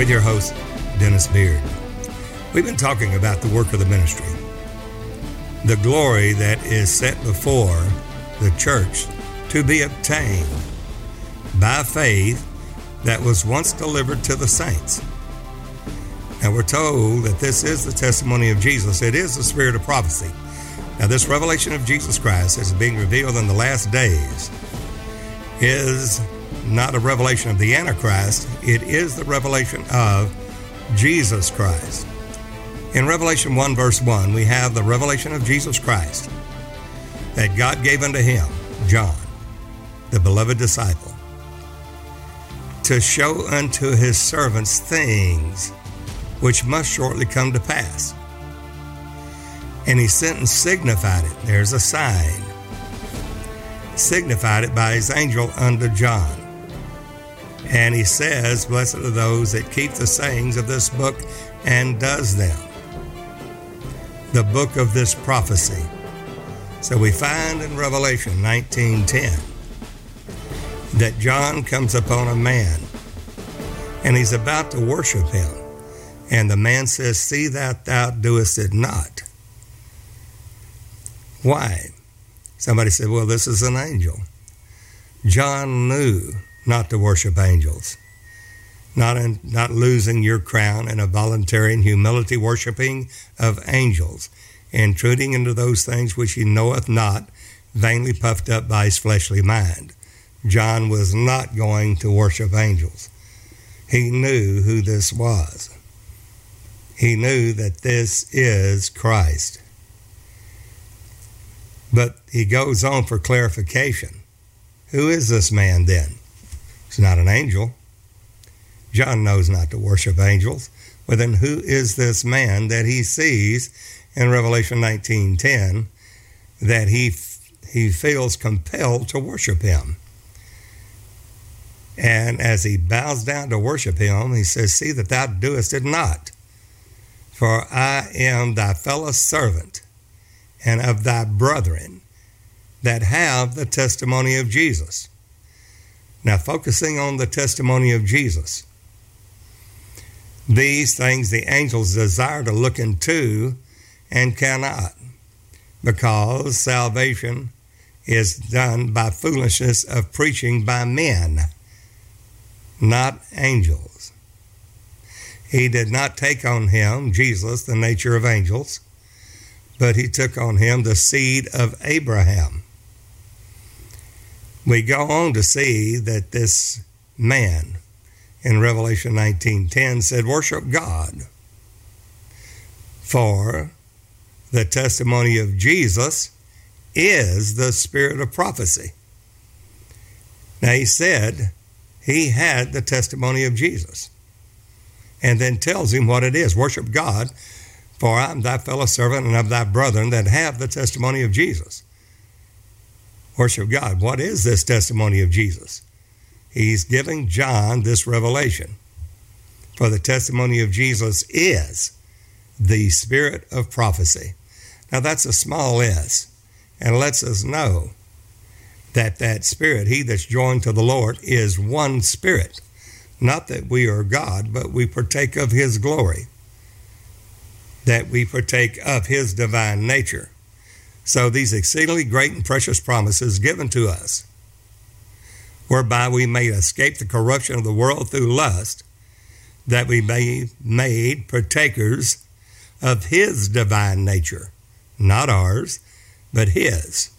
with your host, Dennis Beard. We've been talking about the work of the ministry, the glory that is set before the church to be obtained by faith that was once delivered to the saints. Now we're told that this is the testimony of Jesus. It is the spirit of prophecy. Now, this revelation of Jesus Christ as being revealed in the last days is not a revelation of the Antichrist, it is the revelation of Jesus Christ. In Revelation 1, verse 1, we have the revelation of Jesus Christ that God gave unto him, John, the beloved disciple, to show unto his servants things which must shortly come to pass. And he sent and signified it. There's a sign. Signified it by his angel unto John. And he says, Blessed are those that keep the sayings of this book and does them. The book of this prophecy. So we find in Revelation 19:10 that John comes upon a man and he's about to worship him. And the man says, See that thou doest it not. Why? Somebody said, Well, this is an angel. John knew not to worship angels, not, in, not losing your crown in a voluntary and humility worshiping of angels, intruding into those things which he knoweth not, vainly puffed up by his fleshly mind. John was not going to worship angels. He knew who this was. He knew that this is Christ. But he goes on for clarification. Who is this man then? He's not an angel. John knows not to worship angels. But then who is this man that he sees in Revelation 19:10 that he he feels compelled to worship him? And as he bows down to worship him, he says, See that thou doest it not. For I am thy fellow servant and of thy brethren that have the testimony of Jesus. Now, focusing on the testimony of Jesus, these things the angels desire to look into and cannot, because salvation is done by foolishness of preaching by men, not angels. He did not take on him, Jesus, the nature of angels, but he took on him the seed of Abraham we go on to see that this man in Revelation 19:10 said, "Worship God." For the testimony of Jesus is the spirit of prophecy. Now he said he had the testimony of Jesus. And then tells him what it is. Worship God, for I am thy fellow servant and of thy brethren that have the testimony of Jesus worship God. What is this testimony of Jesus? He's giving John this revelation. For the testimony of Jesus is the spirit of prophecy. Now that's a small s and lets us know that that spirit, he that's joined to the Lord, is one spirit. Not that we are God, but we partake of his glory, that we partake of his divine nature. So these exceedingly great and precious promises given to us, whereby we may escape the corruption of the world through lust, that we may be made partakers of His divine nature, not ours, but His.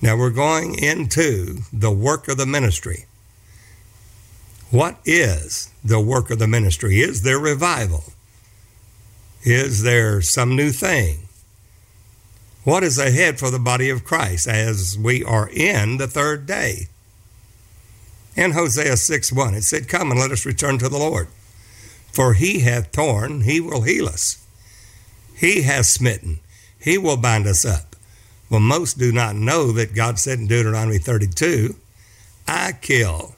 Now we're going into the work of the ministry. What is the work of the ministry? Is there revival? Is there some new thing? What is ahead for the body of Christ as we are in the third day. In Hosea 6 1, it said, Come and let us return to the Lord. For he hath torn, he will heal us. He has smitten, he will bind us up. Well, most do not know that God said in Deuteronomy 32, I kill,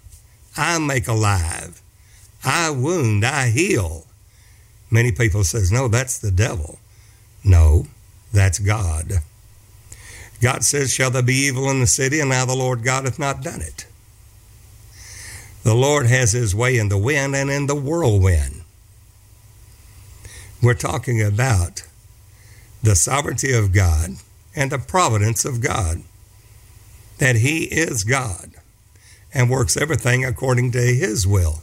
I make alive, I wound, I heal. Many people says, no, that's the devil. No, that's God. God says, Shall there be evil in the city? And now the Lord God hath not done it. The Lord has his way in the wind and in the whirlwind. We're talking about the sovereignty of God and the providence of God. That he is God and works everything according to his will.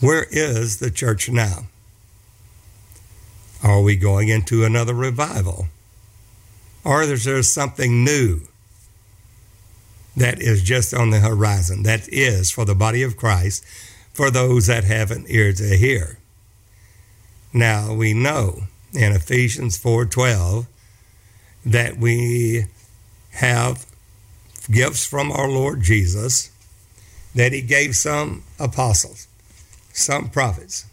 Where is the church now? Are we going into another revival? Or is there something new that is just on the horizon, that is for the body of Christ, for those that have an ear to hear? Now we know in Ephesians 4:12 that we have gifts from our Lord Jesus that he gave some apostles, some prophets,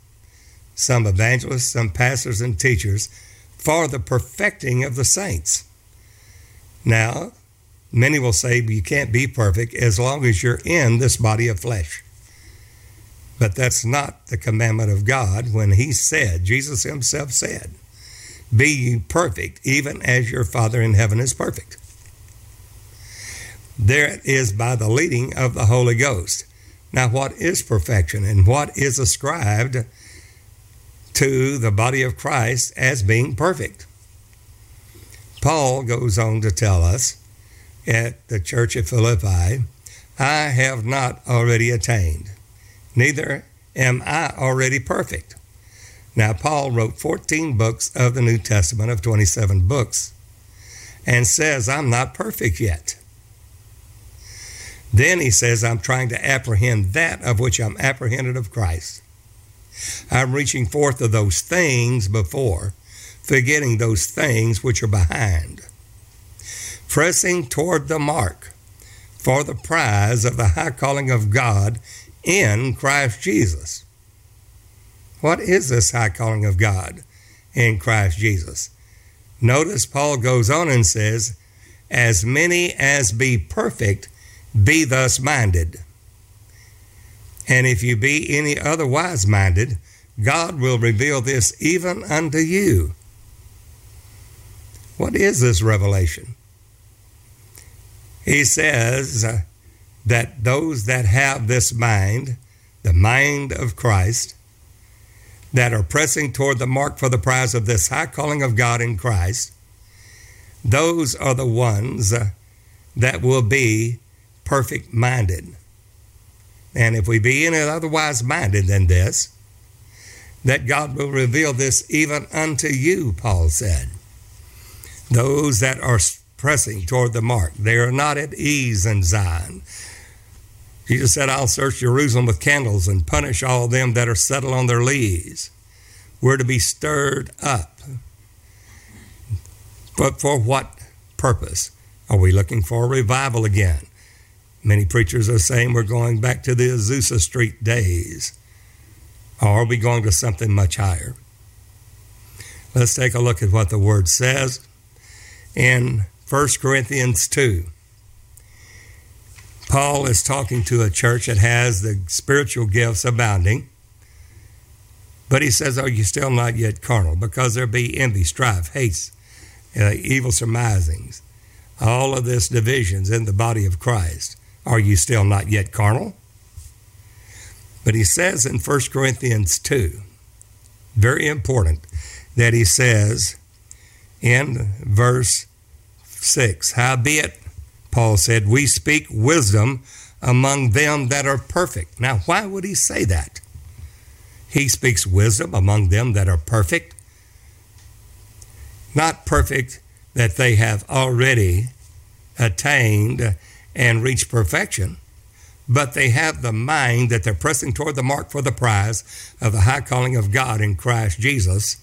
some evangelists, some pastors and teachers for the perfecting of the saints. Now, many will say you can't be perfect as long as you're in this body of flesh. But that's not the commandment of God when He said, Jesus Himself said, Be ye perfect, even as your Father in heaven is perfect. There is by the leading of the Holy Ghost. Now, what is perfection and what is ascribed to the body of Christ as being perfect? Paul goes on to tell us at the church at Philippi, I have not already attained, neither am I already perfect. Now, Paul wrote 14 books of the New Testament of 27 books and says, I'm not perfect yet. Then he says, I'm trying to apprehend that of which I'm apprehended of Christ. I'm reaching forth to those things before, forgetting those things which are behind, pressing toward the mark for the prize of the high calling of God in Christ Jesus. What is this high calling of God in Christ Jesus? Notice Paul goes on and says, As many as be perfect, be thus minded. And if you be any otherwise minded, God will reveal this even unto you. What is this revelation? He says that those that have this mind, the mind of Christ, that are pressing toward the mark for the prize of this high calling of God in Christ, those are the ones that will be perfect minded. And if we be any otherwise minded than this, that God will reveal this even unto you, Paul said. Those that are pressing toward the mark, they are not at ease in Zion. Jesus said, I'll search Jerusalem with candles and punish all them that are settled on their lees. We're to be stirred up. But for what purpose? Are we looking for a revival again? Many preachers are saying we're going back to the Azusa Street days. Or are we going to something much higher? Let's take a look at what the Word says in 1 Corinthians 2. Paul is talking to a church that has the spiritual gifts abounding, but he says, Are you still not yet carnal? Because there be envy, strife, hates, uh, evil surmisings, all of this divisions in the body of Christ. Are you still not yet carnal? But he says in 1 Corinthians 2, very important, that he says in verse 6, Howbeit, Paul said, we speak wisdom among them that are perfect. Now, why would he say that? He speaks wisdom among them that are perfect. Not perfect that they have already attained and reach perfection, but they have the mind that they're pressing toward the mark for the prize of the high calling of God in Christ Jesus,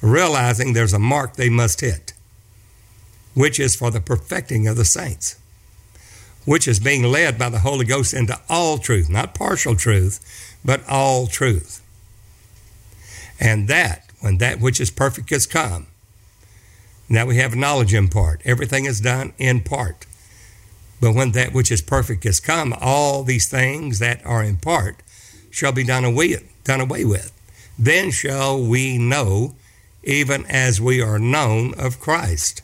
realizing there's a mark they must hit, which is for the perfecting of the saints, which is being led by the Holy Ghost into all truth, not partial truth, but all truth. And that, when that which is perfect has come, now we have knowledge in part. Everything is done in part. But when that which is perfect is come, all these things that are in part shall be done away, done away with. Then shall we know, even as we are known of Christ.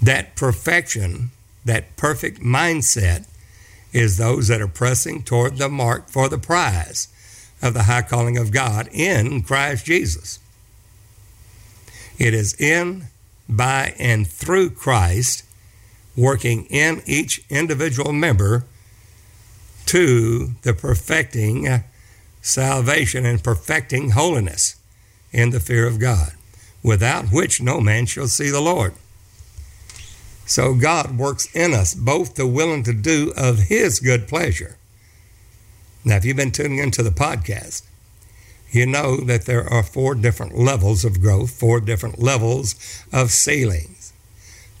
That perfection, that perfect mindset, is those that are pressing toward the mark for the prize of the high calling of God in Christ Jesus. It is in, by, and through Christ working in each individual member to the perfecting salvation and perfecting holiness in the fear of God, without which no man shall see the Lord. So God works in us both the willing to do of His good pleasure. Now, if you've been tuning into the podcast, you know that there are four different levels of growth, four different levels of ceilings,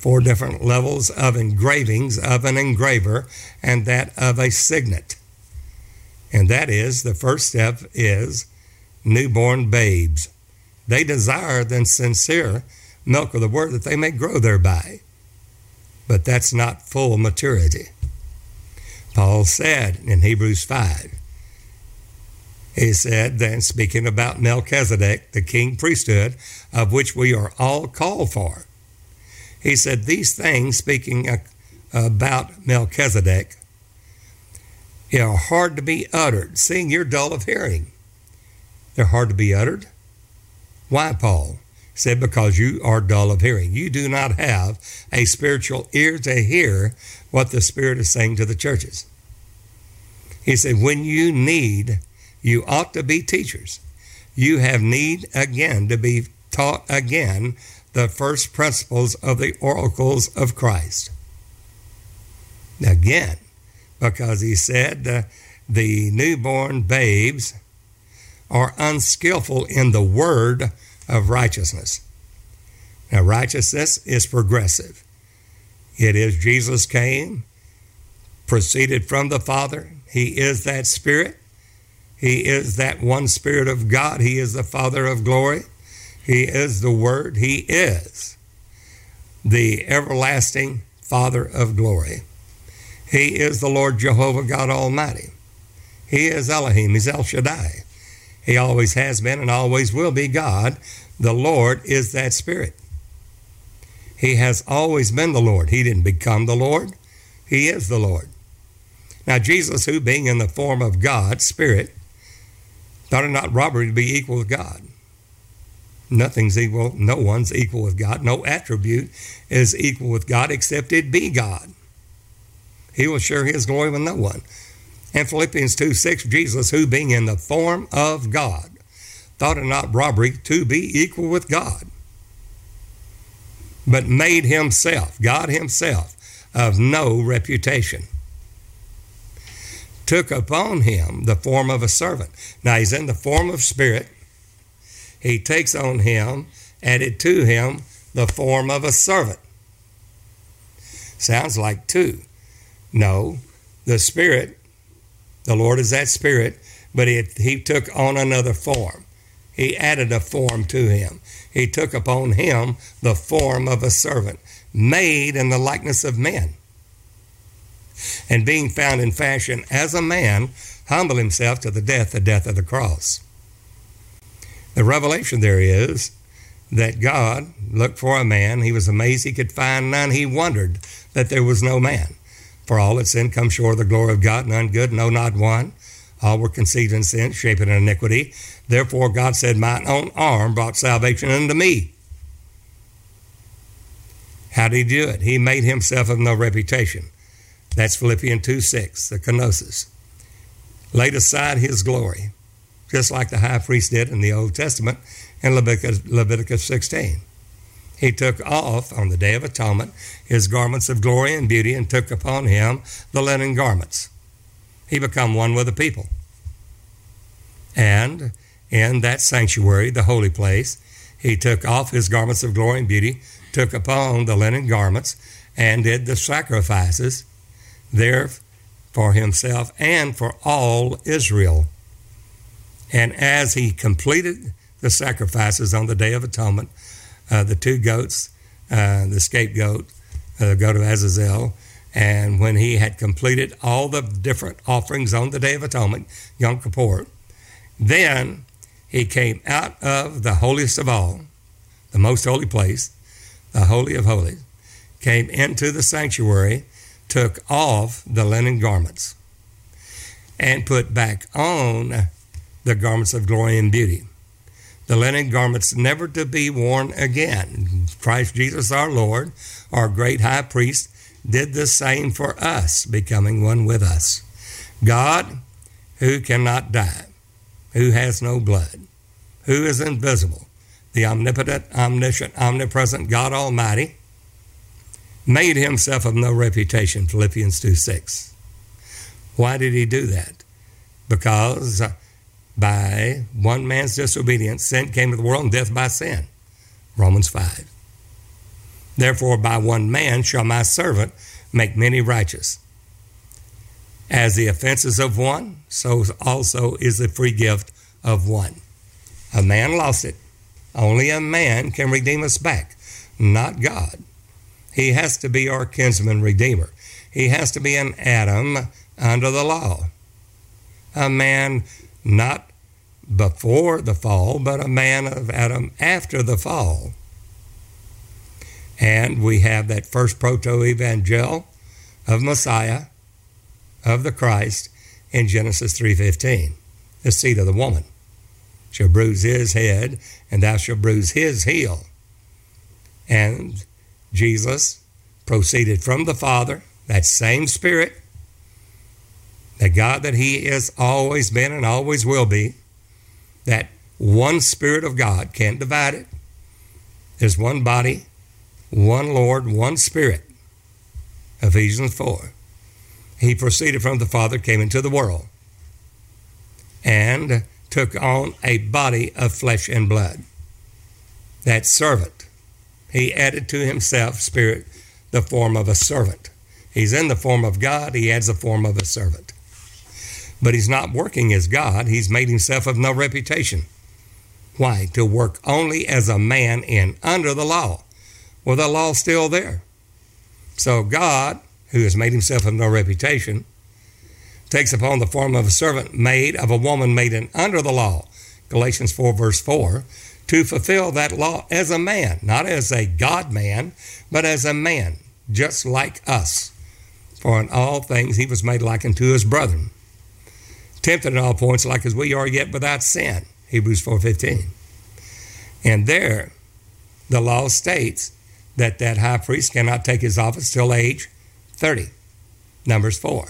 four different levels of engravings of an engraver, and that of a signet. And that is the first step is newborn babes. They desire the sincere milk of the word that they may grow thereby but that's not full maturity. Paul said in Hebrews 5, he said, then speaking about Melchizedek, the king priesthood, of which we are all called for, he said, These things, speaking uh, about Melchizedek, are hard to be uttered, seeing you're dull of hearing. They're hard to be uttered. Why, Paul? said, Because you are dull of hearing. You do not have a spiritual ear to hear what the Spirit is saying to the churches. He said, When you need, you ought to be teachers. You have need again to be taught again the first principles of the oracles of Christ. Again, because he said the newborn babes are unskillful in the word of righteousness. Now, righteousness is progressive. It is Jesus came, proceeded from the Father. He is that Spirit. He is that one Spirit of God. He is the Father of glory. He is the Word. He is the everlasting Father of glory. He is the Lord Jehovah God Almighty. He is Elohim. He's El Shaddai. He always has been and always will be God. The Lord is that Spirit. He has always been the Lord. He didn't become the Lord, He is the Lord. Now, Jesus, who being in the form of God, Spirit, thought it not robbery to be equal with God. Nothing's equal, no one's equal with God. No attribute is equal with God except it be God. He will share his glory with no one. And Philippians 2 6, Jesus, who being in the form of God, thought it not robbery to be equal with God, but made himself, God himself, of no reputation. Took upon him the form of a servant. Now he's in the form of spirit. He takes on him, added to him, the form of a servant. Sounds like two. No, the spirit the Lord is that Spirit, but he, he took on another form. He added a form to him. He took upon him the form of a servant, made in the likeness of men. And being found in fashion as a man, humbled himself to the death, the death of the cross. The revelation there is that God looked for a man. He was amazed he could find none. He wondered that there was no man. For all had sinned, come short of the glory of God, none good, no, not one. All were conceived in sin, shaped in iniquity. Therefore, God said, Mine own arm brought salvation unto me. How did he do it? He made himself of no reputation. That's Philippians 2 6, the kenosis. Laid aside his glory, just like the high priest did in the Old Testament in Leviticus, Leviticus 16. He took off on the Day of Atonement his garments of glory and beauty and took upon him the linen garments. He became one with the people. And in that sanctuary, the holy place, he took off his garments of glory and beauty, took upon the linen garments, and did the sacrifices there for himself and for all Israel. And as he completed the sacrifices on the Day of Atonement, uh, the two goats, uh, the scapegoat, uh, the goat of Azazel. And when he had completed all the different offerings on the Day of Atonement, Yom Kippur, then he came out of the holiest of all, the most holy place, the Holy of Holies, came into the sanctuary took off the linen garments and put back on the garments of glory and beauty. The linen garments never to be worn again. Christ Jesus our Lord, our great high priest, did the same for us, becoming one with us. God, who cannot die, who has no blood, who is invisible, the omnipotent, omniscient, omnipresent God Almighty, made himself of no reputation, Philippians 2 6. Why did he do that? Because by one man's disobedience, sin came to the world, and death by sin. Romans 5. Therefore, by one man shall my servant make many righteous. As the offenses of one, so also is the free gift of one. A man lost it. Only a man can redeem us back, not God. He has to be our kinsman redeemer. He has to be an Adam under the law. A man not before the fall, but a man of Adam after the fall. And we have that first proto evangel of Messiah, of the Christ, in Genesis 3:15, the seed of the woman shall bruise his head, and thou shalt bruise his heel. And Jesus proceeded from the Father, that same Spirit, the God that He has always been and always will be, that one Spirit of God can't divide it. There's one body, one Lord, one Spirit. Ephesians 4. He proceeded from the Father, came into the world, and took on a body of flesh and blood. That servant. He added to himself, Spirit, the form of a servant. He's in the form of God, he adds the form of a servant. But he's not working as God, he's made himself of no reputation. Why? To work only as a man in under the law. Well, the law's still there. So God, who has made himself of no reputation, takes upon the form of a servant made of a woman made in under the law. Galatians 4, verse 4, to fulfill that law as a man, not as a God man, but as a man, just like us. For in all things he was made like unto his brethren. Tempted in all points like as we are, yet without sin. Hebrews 4.15. And there, the law states that that high priest cannot take his office till age 30. Numbers 4.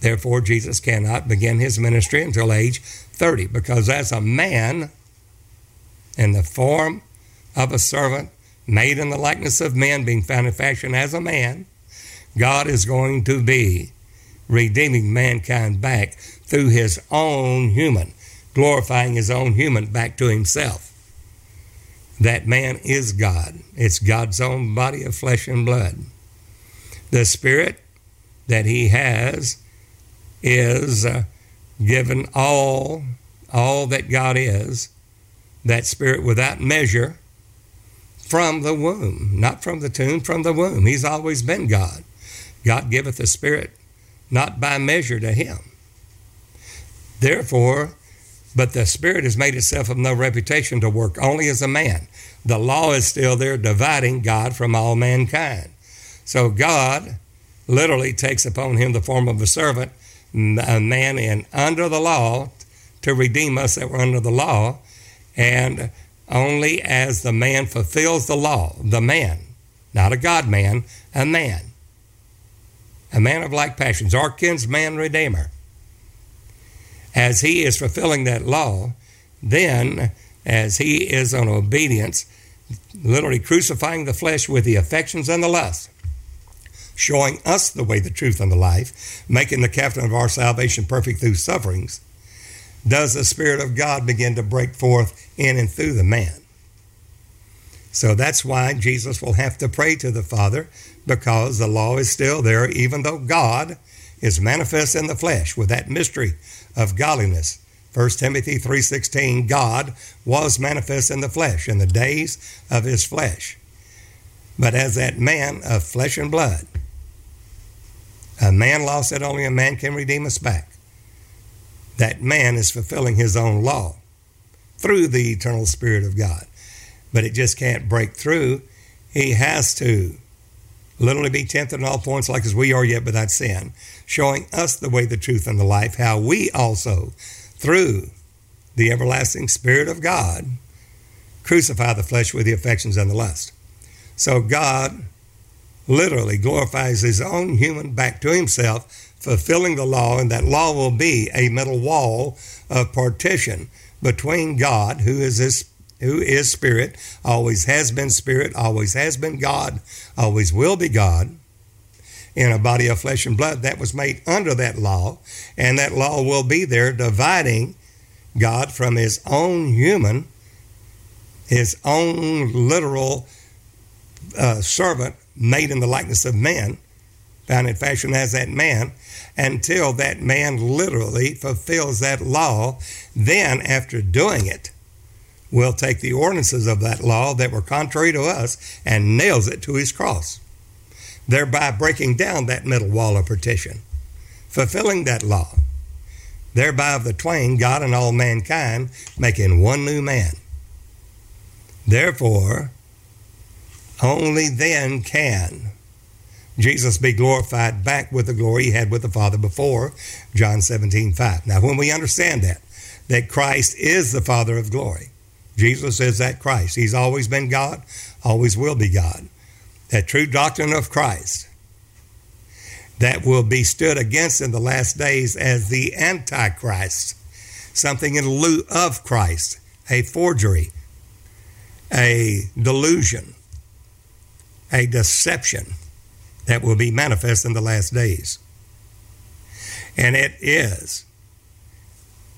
Therefore, Jesus cannot begin his ministry until age 30, because as a man in the form of a servant, made in the likeness of men, being found in fashion as a man, God is going to be redeeming mankind back through his own human, glorifying his own human back to himself. That man is God. It's God's own body of flesh and blood. The Spirit that he has is uh, given all all that God is, that spirit without measure from the womb, not from the tomb, from the womb. He's always been God. God giveth the spirit not by measure to him. Therefore, but the spirit has made itself of no reputation to work only as a man. The law is still there dividing God from all mankind. So God literally takes upon him the form of a servant a man in under the law to redeem us that were under the law, and only as the man fulfills the law, the man, not a God man, a man, a man of like passions, our kinsman redeemer. As he is fulfilling that law, then as he is on obedience, literally crucifying the flesh with the affections and the lusts, showing us the way, the truth, and the life, making the captain of our salvation perfect through sufferings, does the Spirit of God begin to break forth in and through the man. So that's why Jesus will have to pray to the Father because the law is still there, even though God is manifest in the flesh with that mystery of godliness. 1 Timothy 3:16 God was manifest in the flesh in the days of his flesh. But as that man of flesh and blood, a man lost that only a man can redeem us back. That man is fulfilling his own law through the eternal Spirit of God. But it just can't break through. He has to literally be tempted in all points like as we are yet without sin, showing us the way, the truth, and the life, how we also, through the everlasting Spirit of God, crucify the flesh with the affections and the lust. So God literally glorifies his own human back to himself, fulfilling the law, and that law will be a metal wall of partition between God, who is his who is spirit, always has been spirit, always has been God, always will be God, in a body of flesh and blood that was made under that law, and that law will be there dividing God from his own human, his own literal uh, servant made in the likeness of man, found in fashion as that man, until that man literally fulfills that law. Then, after doing it, will take the ordinances of that law that were contrary to us and nails it to his cross, thereby breaking down that middle wall of partition, fulfilling that law, thereby of the twain, God and all mankind, making one new man. Therefore, only then can Jesus be glorified back with the glory he had with the Father before, John 17, 5. Now, when we understand that, that Christ is the Father of glory, Jesus is that Christ. He's always been God, always will be God. That true doctrine of Christ that will be stood against in the last days as the Antichrist, something in lieu of Christ, a forgery, a delusion, a deception that will be manifest in the last days. And it is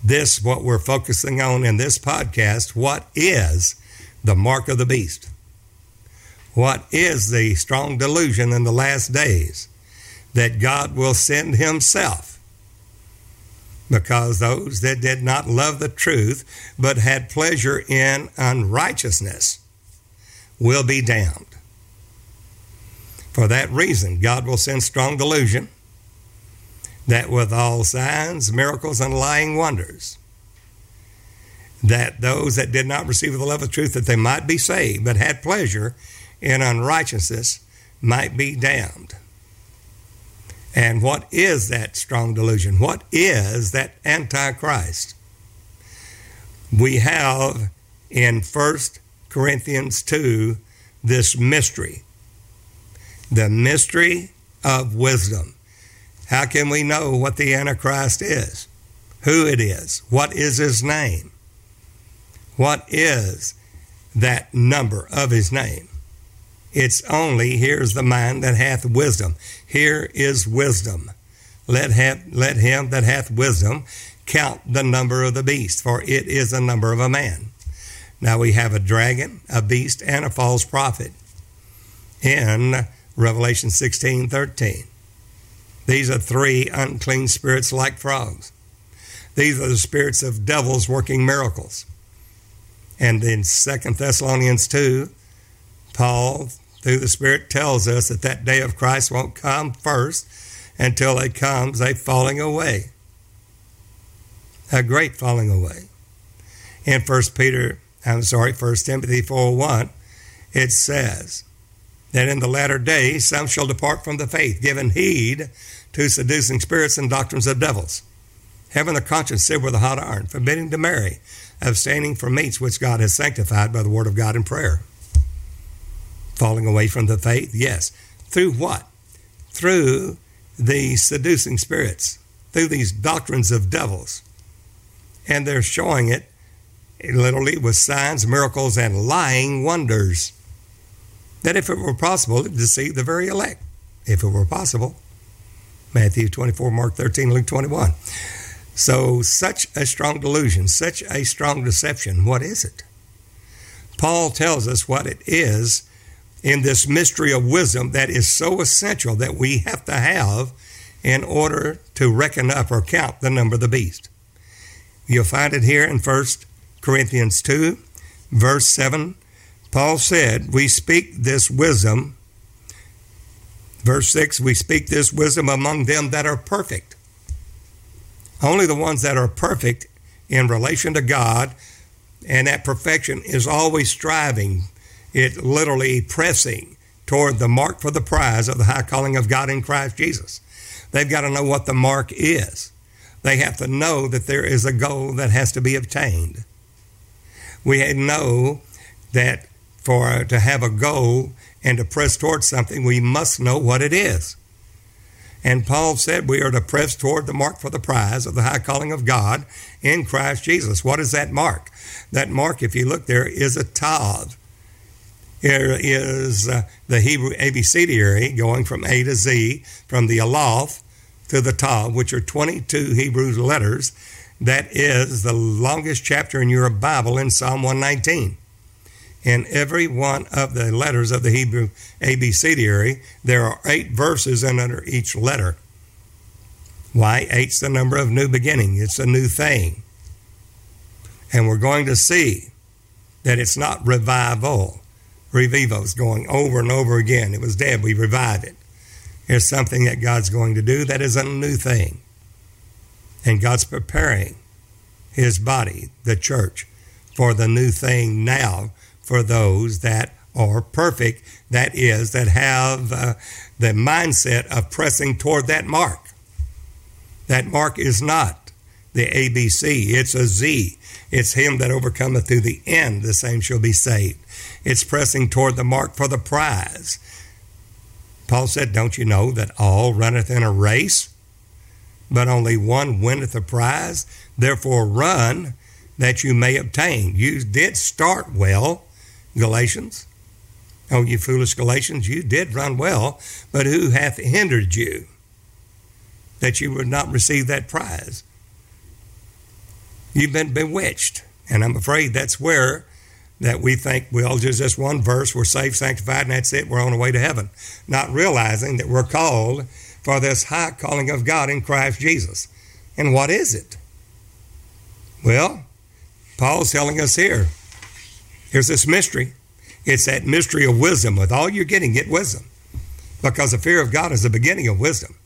this what we're focusing on in this podcast. What is the mark of the beast? What is the strong delusion in the last days that God will send Himself? Because those that did not love the truth but had pleasure in unrighteousness will be damned. For that reason, God will send strong delusion that with all signs, miracles, and lying wonders, that those that did not receive the love of truth that they might be saved, but had pleasure in unrighteousness, might be damned. And what is that strong delusion? What is that Antichrist? We have in 1 Corinthians 2 this mystery, the mystery of wisdom. How can we know what the Antichrist is? Who it is? What is his name? What is that number of his name? It's only, here's the mind that hath wisdom. Here is wisdom. Let, have, let him that hath wisdom count the number of the beast, for it is the number of a man. Now we have a dragon, a beast, and a false prophet in Revelation 16 13. These are three unclean spirits like frogs. These are the spirits of devils working miracles. And in Second Thessalonians 2, Paul, through the Spirit, tells us that that day of Christ won't come first until it comes a falling away, a great falling away. In First Peter, I'm sorry, First Timothy 4 1, it says that in the latter days some shall depart from the faith, giving heed to seducing spirits and doctrines of devils, having their conscience seared with a hot iron, forbidding to marry, abstaining from meats which God has sanctified by the word of God in prayer. Falling away from the faith, yes. Through what? Through the seducing spirits, through these doctrines of devils. And they're showing it literally with signs, miracles, and lying wonders. That if it were possible, to deceive the very elect. If it were possible. Matthew 24, Mark 13, Luke 21. So, such a strong delusion, such a strong deception, what is it? Paul tells us what it is in this mystery of wisdom that is so essential that we have to have in order to reckon up or count the number of the beast. You'll find it here in 1 Corinthians 2, verse 7. Paul said, We speak this wisdom Verse 6 We speak this wisdom among them that are perfect. Only the ones that are perfect in relation to God, and that perfection is always striving, it literally pressing toward the mark for the prize of the high calling of God in Christ Jesus. They've got to know what the mark is. They have to know that there is a goal that has to be obtained. We know that for to have a goal and to press towards something, we must know what it is. And Paul said we are to press toward the mark for the prize of the high calling of God in Christ Jesus. What is that mark? That mark, if you look there, is a tav. It is uh, the Hebrew abecedary going from A to Z, from the Aleph to the Tav, which are 22 Hebrew letters. That is the longest chapter in your Bible in Psalm 119. In every one of the letters of the Hebrew abecedary, there are eight verses in under each letter. Why? Eight's the number of new beginning. It's a new thing. And we're going to see that it's not revival. Revivo is going over and over again. It was dead, we revive it. There's something that God's going to do that is a new thing. And God's preparing his body, the church, for the new thing now for those that are perfect, that is, that have uh, the mindset of pressing toward that mark. That mark is not the ABC, it's a Z. It's him that overcometh to the end, the same shall be saved. It's pressing toward the mark for the prize. Paul said, Don't you know that all runneth in a race, but only one winneth the prize? Therefore, run that you may obtain. You did start well, Galatians. Oh, you foolish Galatians, you did run well, but who hath hindered you that you would not receive that prize? You've been bewitched. And I'm afraid that's where that we think, well, just this one verse, we're saved, sanctified, and that's it, we're on the way to heaven. Not realizing that we're called for this high calling of God in Christ Jesus. And what is it? Well, Paul's telling us here Here's this mystery. It's that mystery of wisdom. With all you're getting, get wisdom. Because the fear of God is the beginning of wisdom.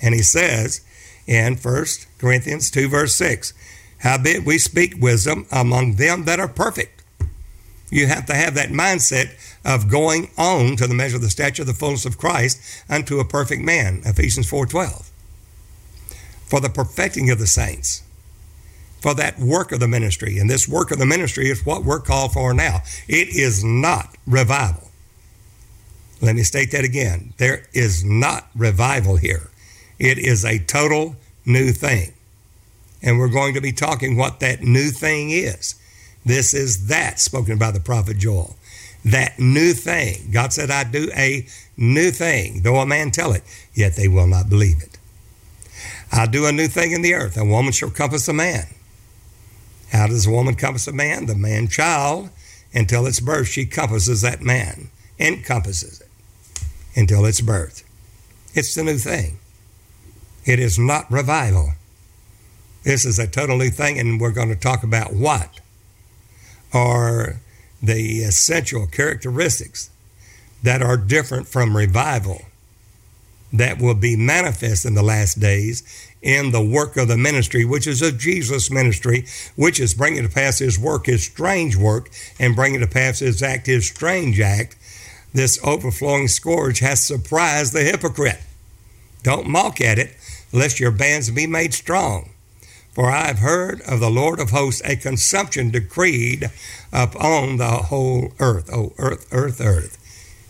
And he says in 1 Corinthians 2, verse 6, Howbeit we speak wisdom among them that are perfect. You have to have that mindset of going on to the measure of the stature of the fullness of Christ unto a perfect man, Ephesians 4.12. For the perfecting of the saints for that work of the ministry. And this work of the ministry is what we're called for now. It is not revival. Let me state that again. There is not revival here. It is a total new thing. And we're going to be talking what that new thing is. This is that spoken by the prophet Joel. That new thing. God said, I do a new thing, though a man tell it, yet they will not believe it. I do a new thing in the earth. A woman shall compass a man. How does a woman compass a man? The man child, until its birth, she compasses that man, encompasses it until its birth. It's the new thing. It is not revival. This is a total new thing, and we're going to talk about what are the essential characteristics that are different from revival that will be manifest in the last days in the work of the ministry, which is of Jesus' ministry, which is bringing to pass his work, his strange work, and bringing to pass his act, his strange act. This overflowing scourge has surprised the hypocrite. Don't mock at it, lest your bands be made strong. For I have heard of the Lord of hosts a consumption decreed upon the whole earth. Oh, earth, earth, earth.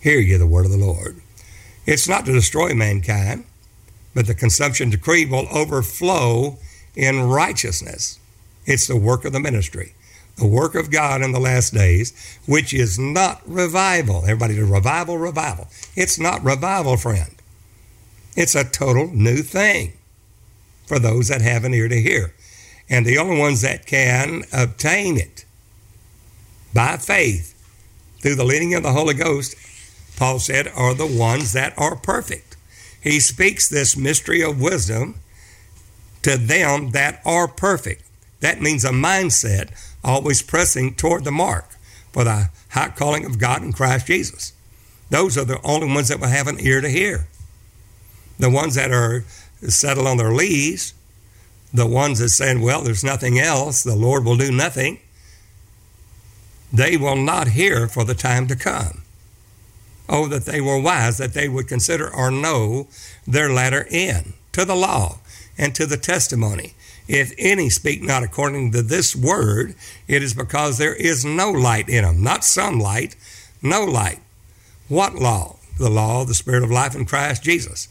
Hear ye the word of the Lord. It's not to destroy mankind, but the consumption decree will overflow in righteousness. It's the work of the ministry, the work of God in the last days, which is not revival. Everybody, do revival, revival. It's not revival, friend. It's a total new thing for those that have an ear to hear. And the only ones that can obtain it by faith through the leading of the Holy Ghost, Paul said, are the ones that are perfect he speaks this mystery of wisdom to them that are perfect. That means a mindset always pressing toward the mark for the high calling of God in Christ Jesus. Those are the only ones that will have an ear to hear. The ones that are settled on their lees, the ones that saying, well, there's nothing else, the Lord will do nothing, they will not hear for the time to come. Oh, that they were wise, that they would consider or know their latter end to the law and to the testimony. If any speak not according to this word, it is because there is no light in them, not some light, no light. What law? The law of the Spirit of life in Christ Jesus.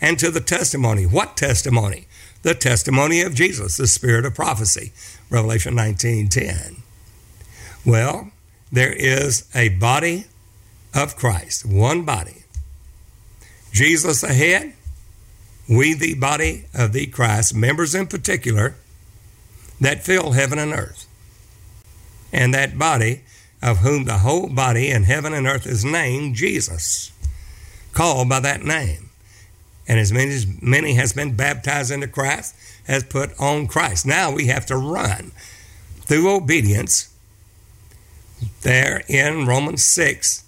And to the testimony. What testimony? The testimony of Jesus, the Spirit of prophecy. Revelation 19:10. Well, there is a body of Christ, one body. Jesus the head, we the body of the Christ, members in particular, that fill heaven and earth. And that body of whom the whole body in heaven and earth is named Jesus, called by that name. And as many as many has been baptized into Christ, has put on Christ. Now we have to run through obedience. There in Romans 6,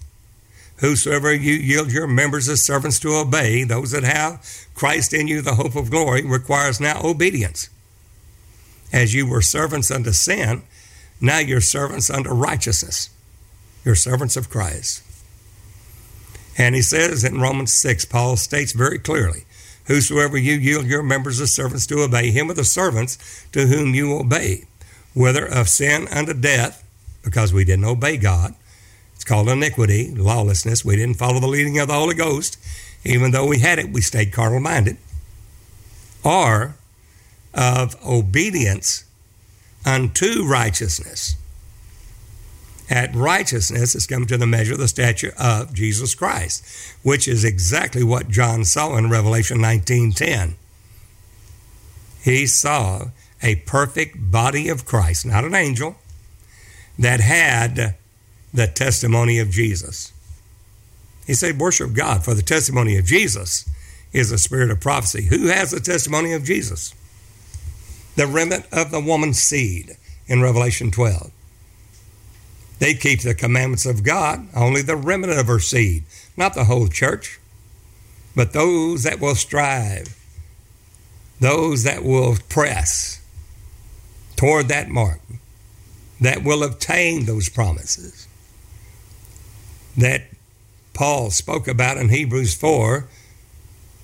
whosoever you yield your members as servants to obey, those that have Christ in you, the hope of glory, requires now obedience. As you were servants unto sin, now you're servants unto righteousness. You're servants of Christ. And he says in Romans 6, Paul states very clearly, Whosoever you yield your members as servants to obey, him are the servants to whom you obey, whether of sin unto death, because we didn't obey God. Called iniquity, lawlessness. We didn't follow the leading of the Holy Ghost. Even though we had it, we stayed carnal minded. Or of obedience unto righteousness. At righteousness is come to the measure of the stature of Jesus Christ, which is exactly what John saw in Revelation 19:10. He saw a perfect body of Christ, not an angel, that had the testimony of Jesus. He said, Worship God, for the testimony of Jesus is the spirit of prophecy. Who has the testimony of Jesus? The remnant of the woman's seed in Revelation 12. They keep the commandments of God, only the remnant of her seed, not the whole church, but those that will strive, those that will press toward that mark, that will obtain those promises that Paul spoke about in Hebrews 4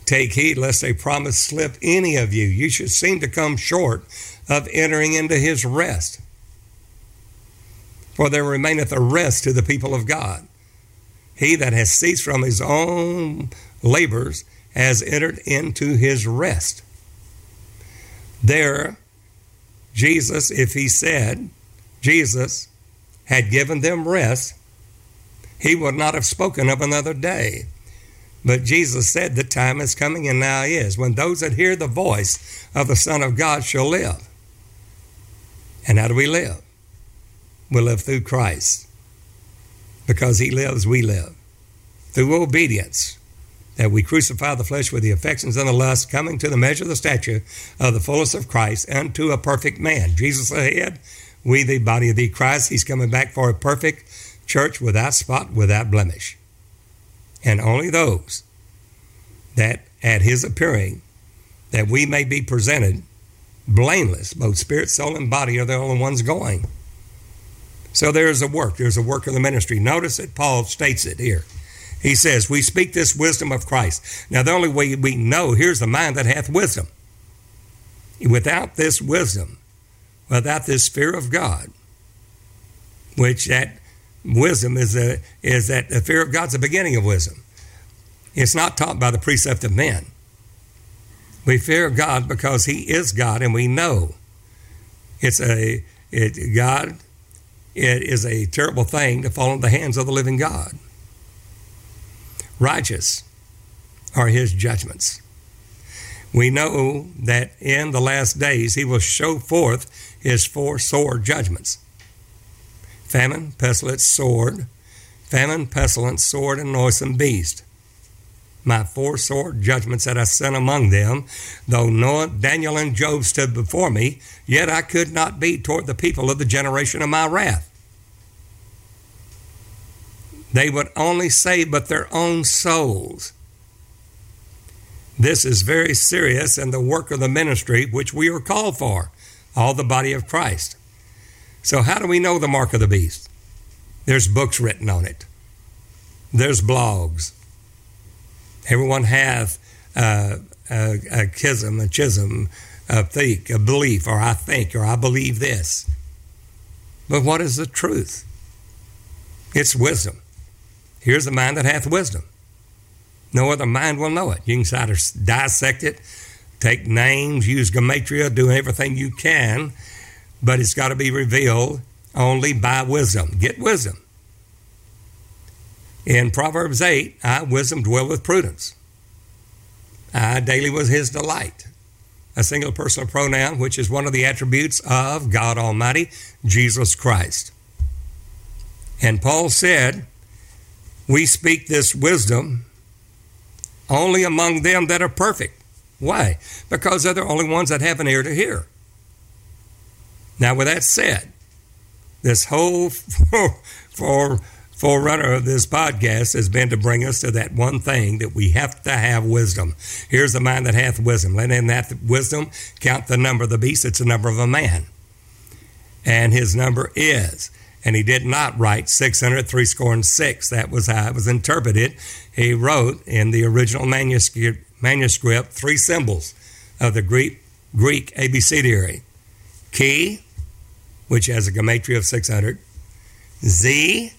Take heed lest a promise slip any of you. You should seem to come short of entering into his rest. For there remaineth a rest to the people of God. He that has ceased from his own labors has entered into his rest. There, Jesus, if he said, Jesus had given them rest, he would not have spoken of another day. But Jesus said, The time is coming, and now is, when those that hear the voice of the Son of God shall live. And how do we live? We live through Christ. Because he lives, we live. Through obedience, that we crucify the flesh with the affections and the lusts, coming to the measure of the stature of the fullness of Christ, unto a perfect man. Jesus ahead, we the body of the Christ. He's coming back for a perfect church without spot, without blemish. And only those that at his appearing, that we may be presented blameless, both spirit, soul, and body are the only ones going. So there is a work. There's a work of the ministry. Notice that Paul states it here. He says, We speak this wisdom of Christ. Now, the only way we know, here's the mind that hath wisdom. Without this wisdom, without this fear of God, which that wisdom is, a, is that the fear of God's the beginning of wisdom. It's not taught by the precept of men. We fear God because He is God, and we know it's a it, God. It is a terrible thing to fall into the hands of the living God. Righteous are His judgments. We know that in the last days He will show forth His four sore judgments famine, pestilence, sword, famine, pestilence, sword, and noisome beast. My four sword judgments that I sent among them, though Noah, Daniel, and Job stood before me, yet I could not be toward the people of the generation of my wrath. They would only save but their own souls. This is very serious in the work of the ministry which we are called for, all the body of Christ. So, how do we know the mark of the beast? There's books written on it. There's blogs. Everyone has uh, a, a a chism, a think, a belief, or I think, or I believe this. But what is the truth? It's wisdom. Here's the mind that hath wisdom. No other mind will know it. You can try to dissect it, take names, use gematria, do everything you can, but it's got to be revealed only by wisdom. Get wisdom. In Proverbs 8, I, wisdom, dwell with prudence. I daily was his delight. A single personal pronoun, which is one of the attributes of God Almighty, Jesus Christ. And Paul said, We speak this wisdom only among them that are perfect. Why? Because they're the only ones that have an ear to hear. Now, with that said, this whole for, forerunner of this podcast has been to bring us to that one thing that we have to have wisdom. Here's the mind that hath wisdom. Let him that wisdom count the number of the beast. It's the number of a man. And his number is and he did not write 600, three score and six. That was how it was interpreted. He wrote in the original manuscript, manuscript three symbols of the Greek, Greek abecedary. Chi, which has a gematria of 600, Z,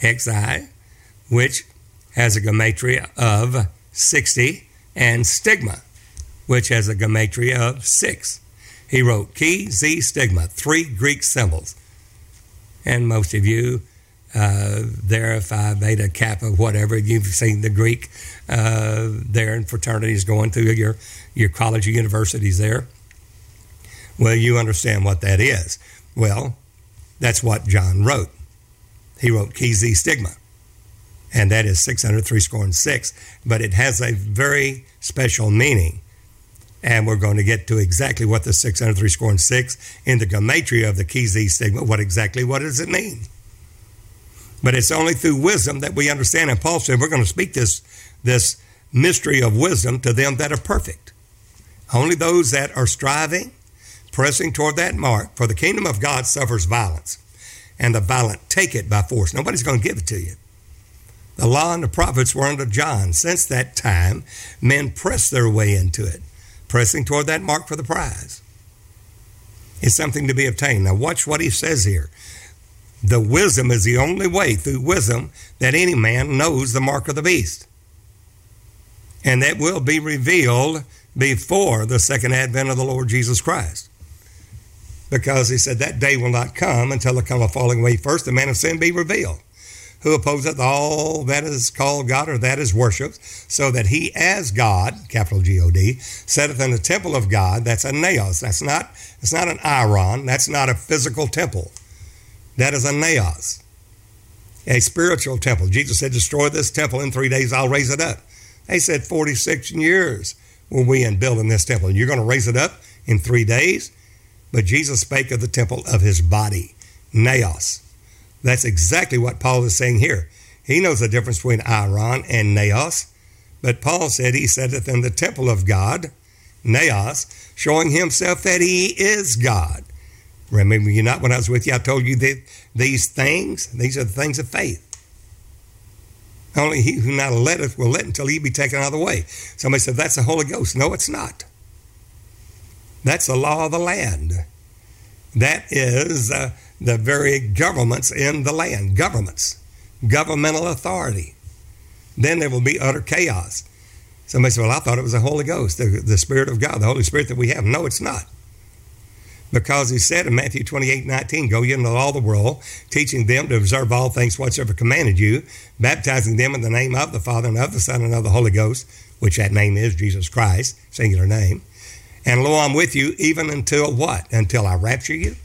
XI, which has a gematria of 60, and stigma, which has a gematria of 6. He wrote Chi, Z, stigma, three Greek symbols and most of you uh, there, Phi Beta Kappa, whatever. You've seen the Greek uh, there in fraternities going through your, your college or universities there. Well, you understand what that is. Well, that's what John wrote. He wrote Chi Z Stigma, and that is 603 score and six, but it has a very special meaning and we're going to get to exactly what the 603 score and six in the gematria of the Chi Z stigma. What exactly what does it mean? But it's only through wisdom that we understand. And Paul said we're going to speak this this mystery of wisdom to them that are perfect. Only those that are striving, pressing toward that mark. For the kingdom of God suffers violence, and the violent take it by force. Nobody's going to give it to you. The law and the prophets were under John. Since that time, men press their way into it pressing toward that mark for the prize. It's something to be obtained. Now, watch what he says here. The wisdom is the only way through wisdom that any man knows the mark of the beast. And that will be revealed before the second advent of the Lord Jesus Christ. Because he said that day will not come until the come of falling away first, the man of sin be revealed who opposeth all that is called God or that is worshipped, so that he as God, capital G-O-D, setteth in the temple of God, that's a naos. That's not, it's not an hieron. That's not a physical temple. That is a naos, a spiritual temple. Jesus said, destroy this temple in three days, I'll raise it up. They said 46 years will we in building this temple. You're going to raise it up in three days? But Jesus spake of the temple of his body, naos. That's exactly what Paul is saying here. He knows the difference between Hieron and Naos, but Paul said he setteth in the temple of God, Naos, showing himself that he is God. Remember you not when I was with you, I told you that these things, these are the things of faith. Only he who not letteth will let until he be taken out of the way. Somebody said, that's the Holy Ghost. No, it's not. That's the law of the land. That is uh, the very governments in the land, governments, governmental authority. Then there will be utter chaos. Somebody said, Well, I thought it was the Holy Ghost, the, the Spirit of God, the Holy Spirit that we have. No, it's not. Because he said in Matthew 28 19, Go ye into all the world, teaching them to observe all things whatsoever commanded you, baptizing them in the name of the Father and of the Son and of the Holy Ghost, which that name is Jesus Christ, singular name. And lo, I'm with you even until what? Until I rapture you?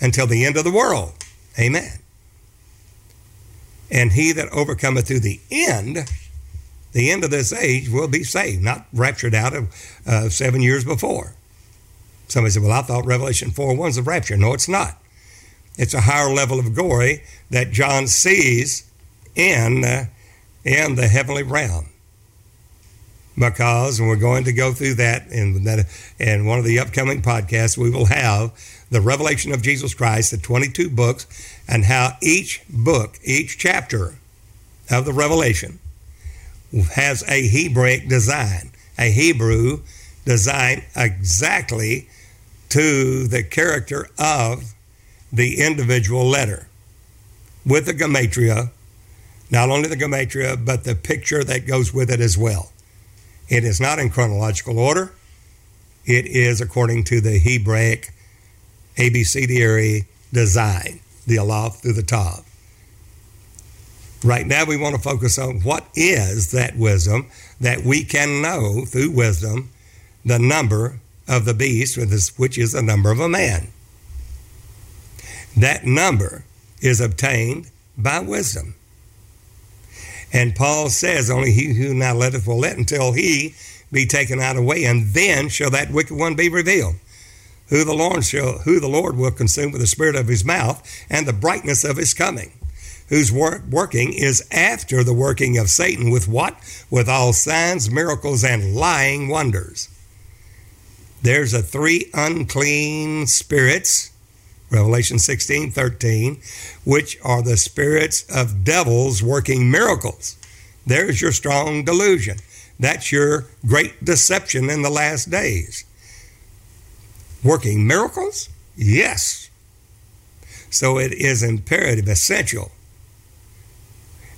until the end of the world. Amen. And he that overcometh to the end, the end of this age, will be saved, not raptured out of uh, seven years before. Somebody said, Well, I thought Revelation 4 1 is the rapture. No, it's not. It's a higher level of glory that John sees in, uh, in the heavenly realm. Because, and we're going to go through that in, that in one of the upcoming podcasts, we will have the revelation of Jesus Christ, the 22 books, and how each book, each chapter of the revelation has a Hebraic design, a Hebrew design exactly to the character of the individual letter with the gematria, not only the gematria, but the picture that goes with it as well. It is not in chronological order. It is according to the Hebraic abecedary design, the Aleph through the Tav. Right now, we want to focus on what is that wisdom that we can know through wisdom the number of the beast, which is the number of a man. That number is obtained by wisdom. And Paul says, Only he who now letteth will let until he be taken out of the way, and then shall that wicked one be revealed. Who the Lord shall who the Lord will consume with the spirit of his mouth and the brightness of his coming, whose work, working is after the working of Satan with what? With all signs, miracles, and lying wonders. There's a three unclean spirits Revelation 16, 13, which are the spirits of devils working miracles. There's your strong delusion. That's your great deception in the last days. Working miracles? Yes. So it is imperative, essential,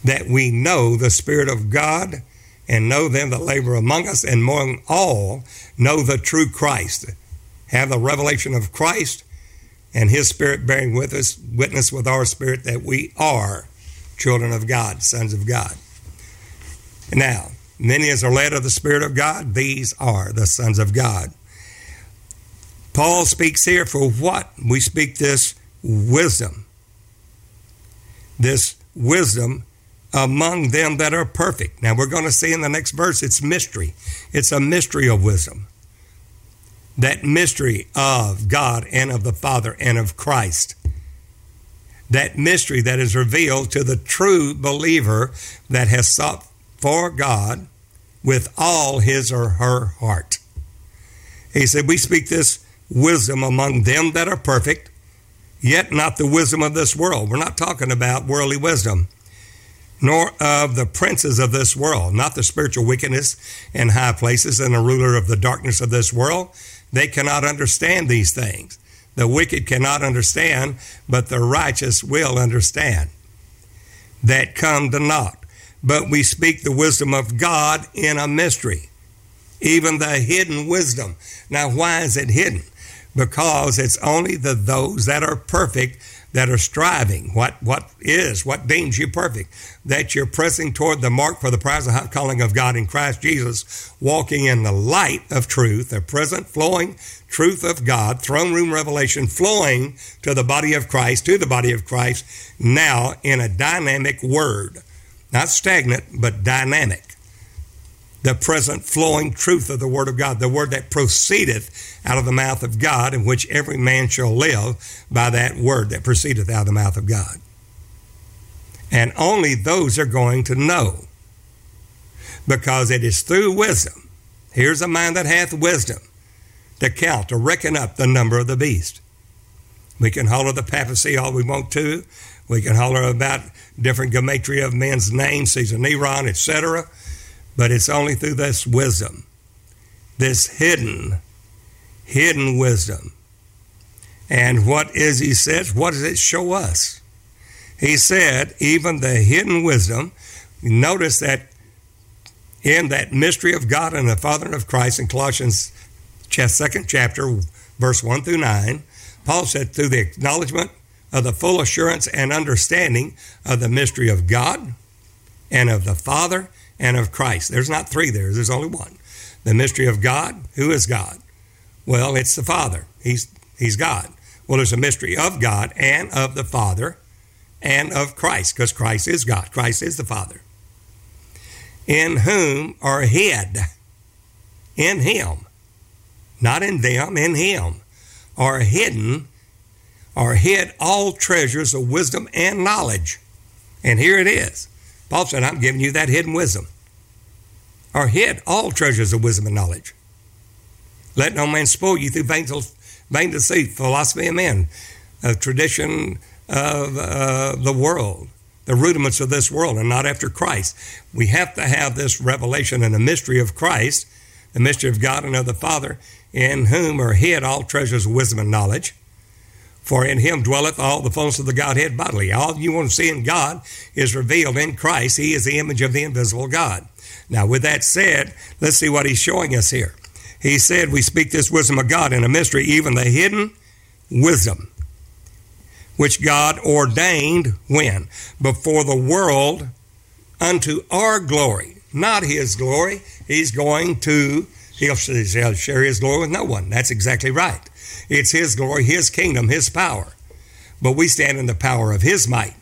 that we know the Spirit of God and know them that labor among us, and among all, know the true Christ. Have the revelation of Christ and his spirit bearing with us, witness with our spirit that we are children of God, sons of God. Now, many as are led of the Spirit of God, these are the sons of God. Paul speaks here for what? We speak this wisdom. This wisdom among them that are perfect. Now, we're going to see in the next verse, it's mystery. It's a mystery of wisdom that mystery of God and of the Father and of Christ. That mystery that is revealed to the true believer that has sought for God with all his or her heart. He said, We speak this wisdom among them that are perfect, yet not the wisdom of this world. We're not talking about worldly wisdom, nor of the princes of this world, not the spiritual wickedness in high places and the ruler of the darkness of this world, they cannot understand these things. The wicked cannot understand, but the righteous will understand. That come to naught. But we speak the wisdom of God in a mystery, even the hidden wisdom. Now, why is it hidden? Because it's only the those that are perfect that are striving. What what is what deems you perfect? That you're pressing toward the mark for the prize of high calling of God in Christ Jesus, walking in the light of truth, the present flowing truth of God, throne room revelation flowing to the body of Christ, to the body of Christ, now in a dynamic word. Not stagnant, but dynamic the present flowing truth of the Word of God, the Word that proceedeth out of the mouth of God, in which every man shall live by that Word that proceedeth out of the mouth of God. And only those are going to know, because it is through wisdom. Here's a man that hath wisdom to count, to reckon up the number of the beast. We can holler the papacy all we want to. We can holler about different gematria of men's names, Caesar Neron, etc. But it's only through this wisdom, this hidden, hidden wisdom. And what is, he says, what does it show us? He said, even the hidden wisdom, notice that in that mystery of God and the Father of Christ in Colossians second chapter, verse 1 through 9, Paul said, through the acknowledgement of the full assurance and understanding of the mystery of God and of the Father and of Christ. There's not three there, there's only one. The mystery of God. Who is God? Well, it's the Father. He's, he's God. Well, there's a mystery of God and of the Father and of Christ, because Christ is God. Christ is the Father. In whom are hid, in Him, not in them, in Him, are hidden, are hid all treasures of wisdom and knowledge. And here it is. Paul said, I'm giving you that hidden wisdom. Are hid all treasures of wisdom and knowledge. Let no man spoil you through vain, vain deceit, philosophy of men, a tradition of uh, the world, the rudiments of this world and not after Christ. We have to have this revelation and the mystery of Christ, the mystery of God and of the Father, in whom are hid all treasures of wisdom and knowledge. For in him dwelleth all the fullness of the Godhead bodily. All you want to see in God is revealed in Christ. He is the image of the invisible God. Now, with that said, let's see what he's showing us here. He said, We speak this wisdom of God in a mystery, even the hidden wisdom, which God ordained when? Before the world unto our glory, not his glory. He's going to, he'll share his glory with no one. That's exactly right. It's His glory, His kingdom, His power. But we stand in the power of His might.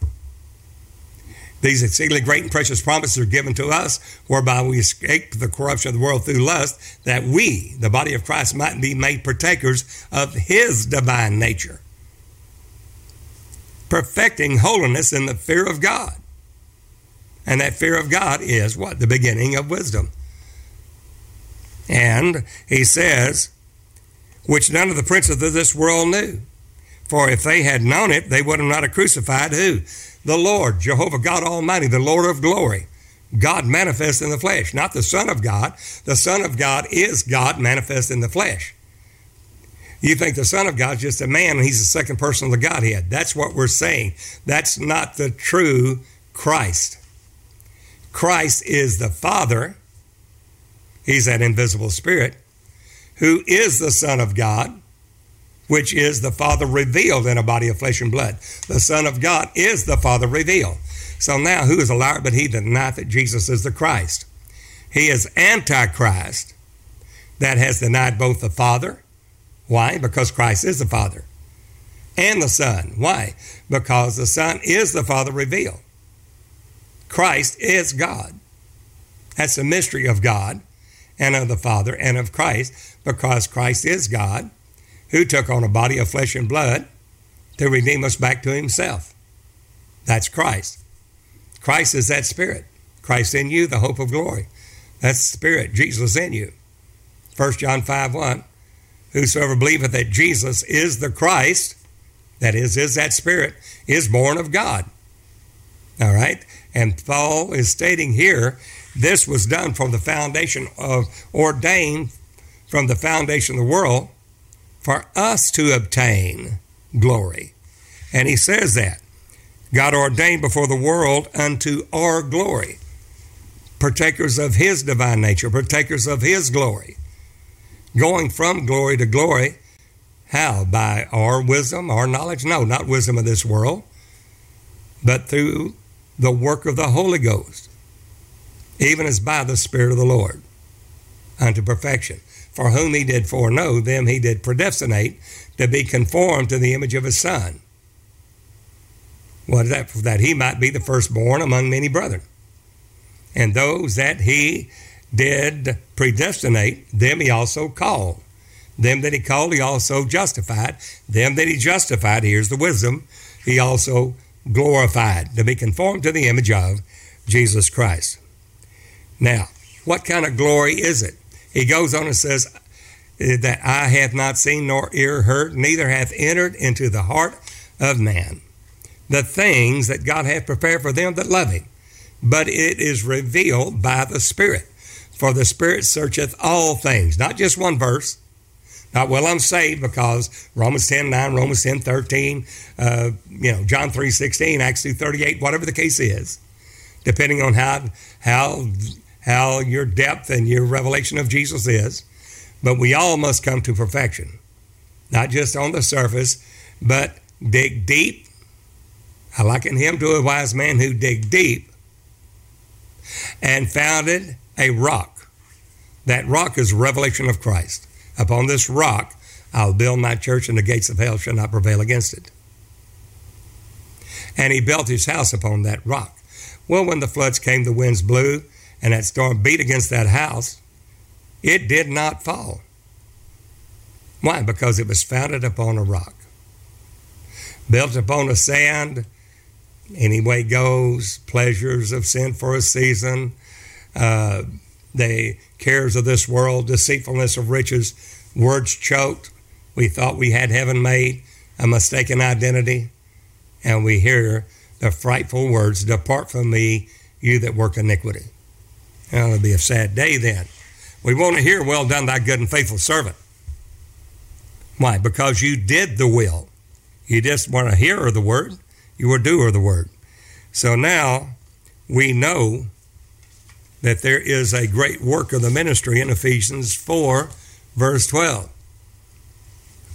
These exceedingly great and precious promises are given to us, whereby we escape the corruption of the world through lust, that we, the body of Christ, might be made partakers of His divine nature, perfecting holiness in the fear of God. And that fear of God is what? The beginning of wisdom. And he says, which none of the princes of this world knew. For if they had known it, they would have not have crucified who? The Lord, Jehovah God Almighty, the Lord of glory. God manifest in the flesh, not the Son of God. The Son of God is God manifest in the flesh. You think the Son of God is just a man and he's the second person of the Godhead. That's what we're saying. That's not the true Christ. Christ is the Father, he's that invisible spirit who is the Son of God, which is the Father revealed in a body of flesh and blood. The Son of God is the Father revealed. So now, who is a liar but he that denieth that Jesus is the Christ? He is Antichrist that has denied both the Father. Why? Because Christ is the Father. And the Son. Why? Because the Son is the Father revealed. Christ is God. That's the mystery of God and of the Father and of Christ because Christ is God who took on a body of flesh and blood to redeem us back to himself. That's Christ. Christ is that spirit. Christ in you, the hope of glory. That's spirit. Jesus in you. 1 John 5 1. Whosoever believeth that Jesus is the Christ, that is, is that spirit, is born of God. All right? And Paul is stating here this was done from the foundation of ordained from the foundation of the world for us to obtain glory. And he says that God ordained before the world unto our glory, partakers of his divine nature, partakers of his glory, going from glory to glory. How? By our wisdom, our knowledge? No, not wisdom of this world, but through the work of the Holy Ghost, even as by the Spirit of the Lord, unto perfection. For whom he did foreknow, them he did predestinate to be conformed to the image of his Son. What that? That he might be the firstborn among many brethren. And those that he did predestinate, them he also called. Them that he called, he also justified. Them that he justified, here's the wisdom, he also glorified to be conformed to the image of Jesus Christ. Now, what kind of glory is it? He goes on and says, That eye hath not seen nor ear heard, neither hath entered into the heart of man the things that God hath prepared for them that love him. But it is revealed by the Spirit. For the Spirit searcheth all things, not just one verse. Not well, I'm saved because Romans 10 9, Romans 10 13, uh, you know, John 3 16, Acts 2 38, whatever the case is, depending on how, how how your depth and your revelation of Jesus is. But we all must come to perfection, not just on the surface, but dig deep. I liken him to a wise man who dig deep and founded a rock. That rock is revelation of Christ. Upon this rock I'll build my church, and the gates of hell shall not prevail against it. And he built his house upon that rock. Well, when the floods came, the winds blew, and that storm beat against that house, it did not fall. Why? Because it was founded upon a rock. Built upon a sand, anyway goes, pleasures of sin for a season, uh, the cares of this world, deceitfulness of riches, words choked. We thought we had heaven made, a mistaken identity, and we hear the frightful words, Depart from me, you that work iniquity. Well, it'll be a sad day then. We want to hear, Well done, thy good and faithful servant. Why? Because you did the will. You just want to hear the word, you were doer of the word. So now we know that there is a great work of the ministry in Ephesians 4, verse 12.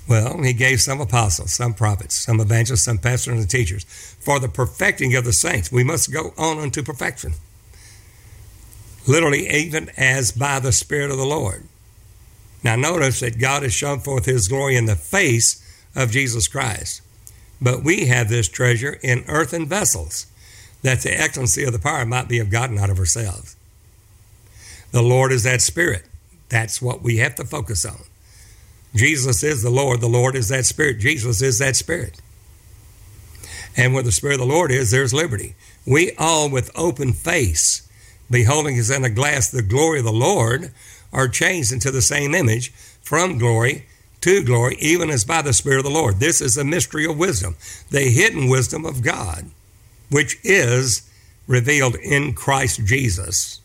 Well, he gave some apostles, some prophets, some evangelists, some pastors and teachers for the perfecting of the saints. We must go on unto perfection. Literally, even as by the Spirit of the Lord. Now, notice that God has shown forth his glory in the face of Jesus Christ. But we have this treasure in earthen vessels, that the excellency of the power might be of God, not of ourselves. The Lord is that Spirit. That's what we have to focus on. Jesus is the Lord. The Lord is that Spirit. Jesus is that Spirit. And where the Spirit of the Lord is, there's liberty. We all, with open face, beholding as in a glass the glory of the Lord, are changed into the same image from glory to glory, even as by the Spirit of the Lord. This is the mystery of wisdom, the hidden wisdom of God, which is revealed in Christ Jesus,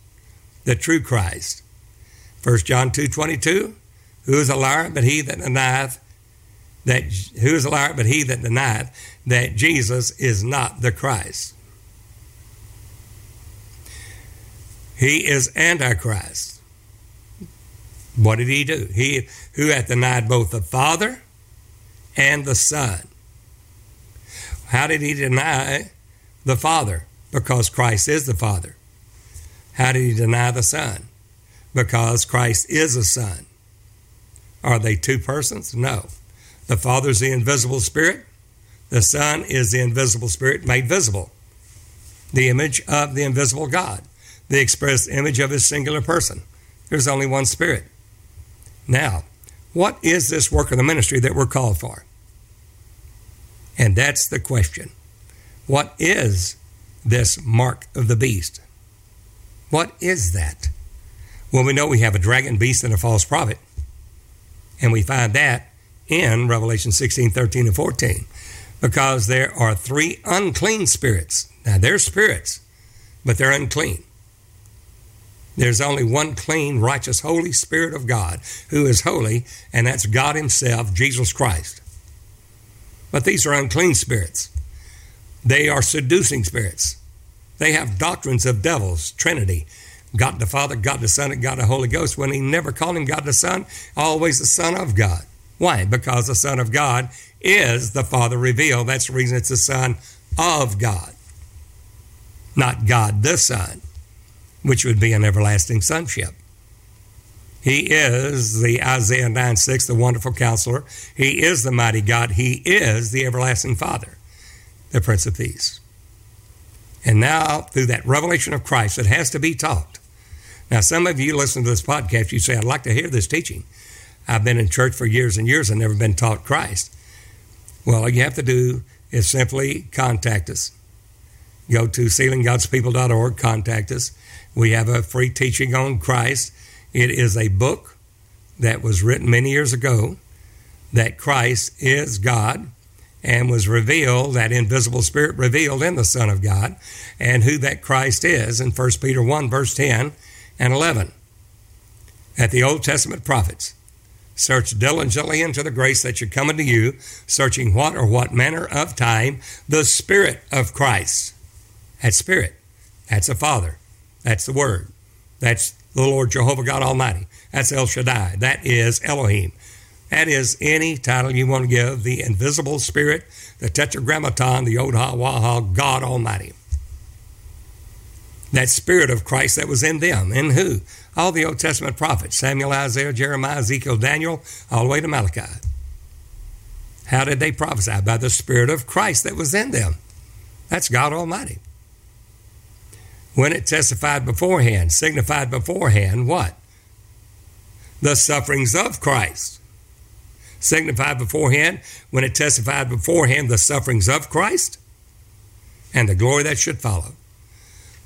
the true Christ. 1 John 2 22 who is a liar but he that denieth that who is a liar but he that denieth that Jesus is not the Christ. He is Antichrist. What did he do? He who hath denied both the Father and the Son. How did he deny the Father? Because Christ is the Father. How did he deny the Son? Because Christ is a Son. Are they two persons? No. The Father is the invisible Spirit. The Son is the invisible Spirit made visible, the image of the invisible God, the express image of His singular person. There's only one Spirit. Now, what is this work of the ministry that we're called for? And that's the question. What is this mark of the beast? What is that? Well, we know we have a dragon beast and a false prophet. And we find that in Revelation 16, 13, and 14. Because there are three unclean spirits. Now, they're spirits, but they're unclean. There's only one clean, righteous, holy Spirit of God who is holy, and that's God Himself, Jesus Christ. But these are unclean spirits. They are seducing spirits. They have doctrines of devils, Trinity, God the Father, God the Son, and God the Holy Ghost, when he never called him God the Son, always the Son of God. Why? Because the Son of God is the Father revealed. That's the reason it's the Son of God, not God the Son, which would be an everlasting sonship. He is the Isaiah 9 6, the wonderful counselor. He is the mighty God. He is the everlasting Father, the Prince of Peace. And now, through that revelation of Christ, it has to be taught. Now, some of you listen to this podcast, you say, I'd like to hear this teaching. I've been in church for years and years and never been taught Christ. Well, all you have to do is simply contact us. Go to sealinggodspeople.org, contact us. We have a free teaching on Christ. It is a book that was written many years ago that Christ is God and was revealed, that invisible spirit revealed in the Son of God, and who that Christ is in 1 Peter 1, verse 10 and 11. At the Old Testament prophets, search diligently into the grace that should come unto you, searching what or what manner of time the Spirit of Christ. That Spirit, that's the Father, that's the Word, that's the Lord Jehovah God Almighty, that's El Shaddai, that is Elohim. That is any title you want to give the invisible spirit, the tetragrammaton, the Odha Waha, God Almighty that spirit of Christ that was in them. In who? All the Old Testament prophets Samuel, Isaiah, Jeremiah, Ezekiel, Daniel, all the way to Malachi. How did they prophesy? By the Spirit of Christ that was in them. That's God Almighty. When it testified beforehand, signified beforehand what? The sufferings of Christ. Signified beforehand, when it testified beforehand the sufferings of Christ and the glory that should follow.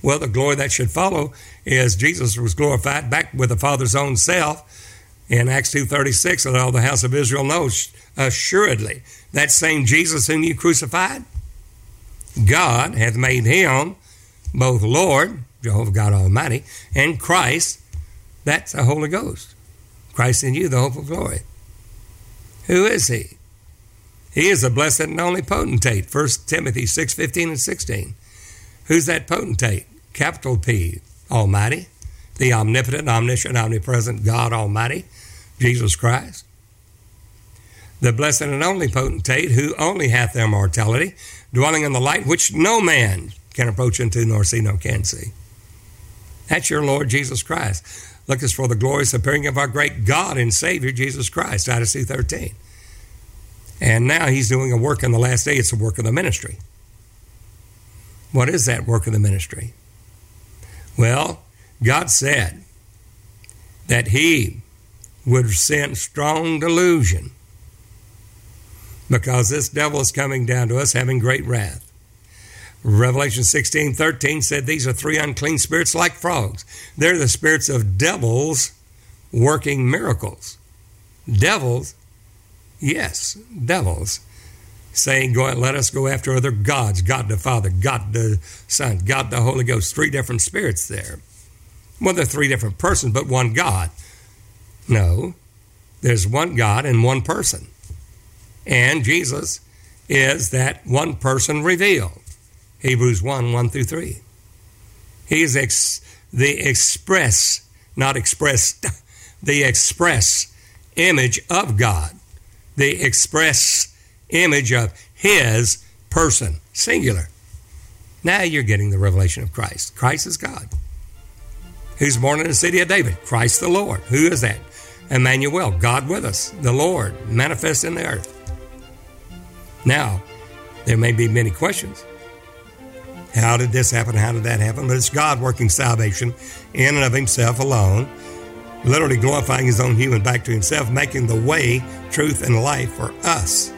Well, the glory that should follow is Jesus was glorified back with the Father's own self in Acts 2.36, and all the house of Israel knows assuredly that same Jesus whom you crucified, God hath made him both Lord, Jehovah God Almighty, and Christ, that's the Holy Ghost. Christ in you, the hope of glory. Who is he? He is the blessed and only potentate. 1 Timothy 6, 15 and 16. Who's that potentate? Capital P, Almighty, the omnipotent, omniscient, omnipresent God Almighty, Jesus Christ. The blessed and only potentate, who only hath immortality, dwelling in the light which no man can approach unto nor see nor can see. That's your Lord Jesus Christ. Look us for the glorious appearing of our great God and Savior Jesus Christ, Titus 13. And now he's doing a work in the last day. It's a work of the ministry. What is that work of the ministry? Well, God said that he would send strong delusion because this devil is coming down to us having great wrath. Revelation 16 13 said these are three unclean spirits like frogs. They're the spirits of devils working miracles. Devils, yes, devils, saying, go, Let us go after other gods God the Father, God the Son, God the Holy Ghost. Three different spirits there. Well, they're three different persons, but one God. No, there's one God and one person. And Jesus is that one person revealed. Hebrews 1 1 through 3. He is ex- the express, not expressed, the express image of God, the express image of His person, singular. Now you're getting the revelation of Christ. Christ is God. Who's born in the city of David? Christ the Lord. Who is that? Emmanuel, God with us, the Lord, manifest in the earth. Now, there may be many questions. How did this happen? How did that happen? But it's God working salvation in and of Himself alone, literally glorifying His own human back to Himself, making the way, truth, and life for us,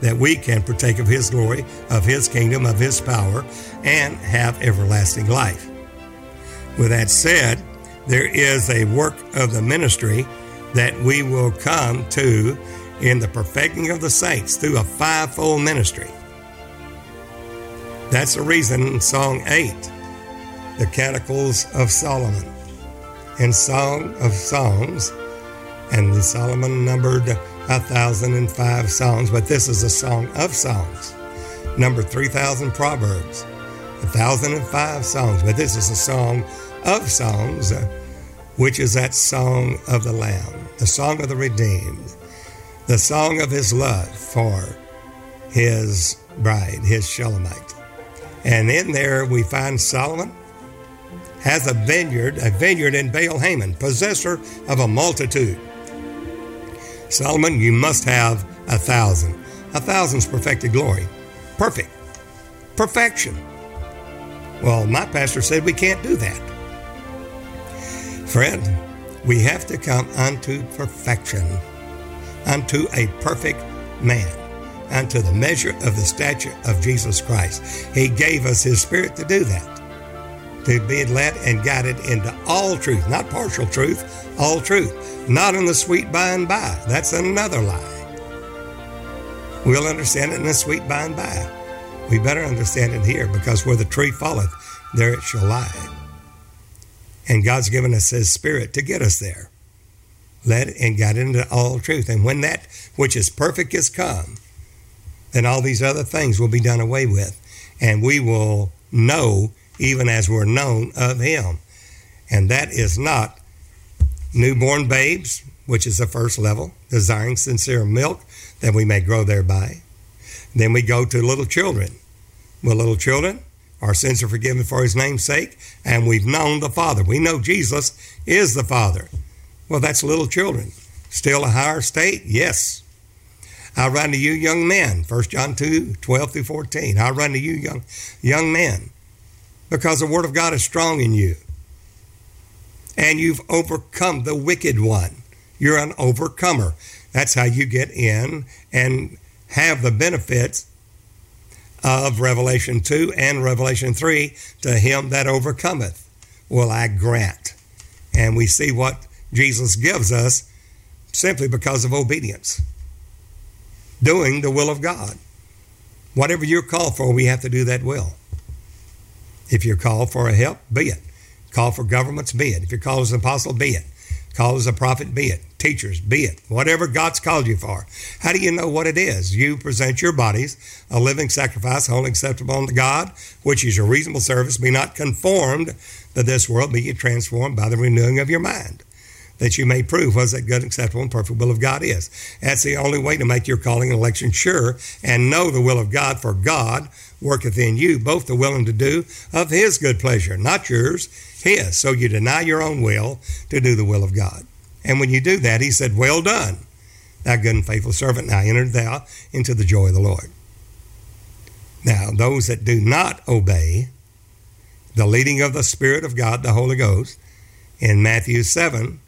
that we can partake of His glory, of His kingdom, of His power, and have everlasting life. With that said, there is a work of the ministry that we will come to in the perfecting of the saints through a fivefold ministry. That's the reason Song 8, the Canticles of Solomon, and Song of Songs, and the Solomon numbered a thousand and five songs, but this is a song of songs. Number 3,000 Proverbs, a thousand and five songs, but this is a song of songs, which is that song of the Lamb, the song of the redeemed, the song of his love for his bride, his Shulamite. And in there we find Solomon has a vineyard, a vineyard in Baal Hamon, possessor of a multitude. Solomon, you must have a thousand. A thousand's perfected glory. Perfect. Perfection. Well, my pastor said we can't do that. Friend, we have to come unto perfection, unto a perfect man unto the measure of the stature of Jesus Christ. He gave us His Spirit to do that, to be led and guided into all truth, not partial truth, all truth, not in the sweet by and by. That's another lie. We'll understand it in the sweet by and by. We better understand it here because where the tree falleth, there it shall lie. And God's given us His Spirit to get us there. Led and guided into all truth. And when that which is perfect is come, then all these other things will be done away with. And we will know, even as we're known of Him. And that is not newborn babes, which is the first level, desiring sincere milk that we may grow thereby. Then we go to little children. Well, little children, our sins are forgiven for His name's sake, and we've known the Father. We know Jesus is the Father. Well, that's little children. Still a higher state? Yes. I run to you, young men. 1 John 2 12 through 14. I run to you, young, young men, because the Word of God is strong in you. And you've overcome the wicked one. You're an overcomer. That's how you get in and have the benefits of Revelation 2 and Revelation 3 to him that overcometh will I grant. And we see what Jesus gives us simply because of obedience doing the will of God. Whatever you're called for, we have to do that will. If you're called for a help, be it. Call for governments, be it. If you're called as an apostle, be it. Called as a prophet, be it. Teachers, be it. Whatever God's called you for. How do you know what it is? You present your bodies a living sacrifice, holy acceptable unto God, which is your reasonable service. Be not conformed to this world, be transformed by the renewing of your mind that you may prove was that good, acceptable, and perfect will of God is. That's the only way to make your calling and election sure and know the will of God, for God worketh in you both the willing to do of His good pleasure, not yours, His. So you deny your own will to do the will of God. And when you do that, He said, Well done, thou good and faithful servant. Now enter thou into the joy of the Lord. Now, those that do not obey the leading of the Spirit of God, the Holy Ghost, in Matthew 7,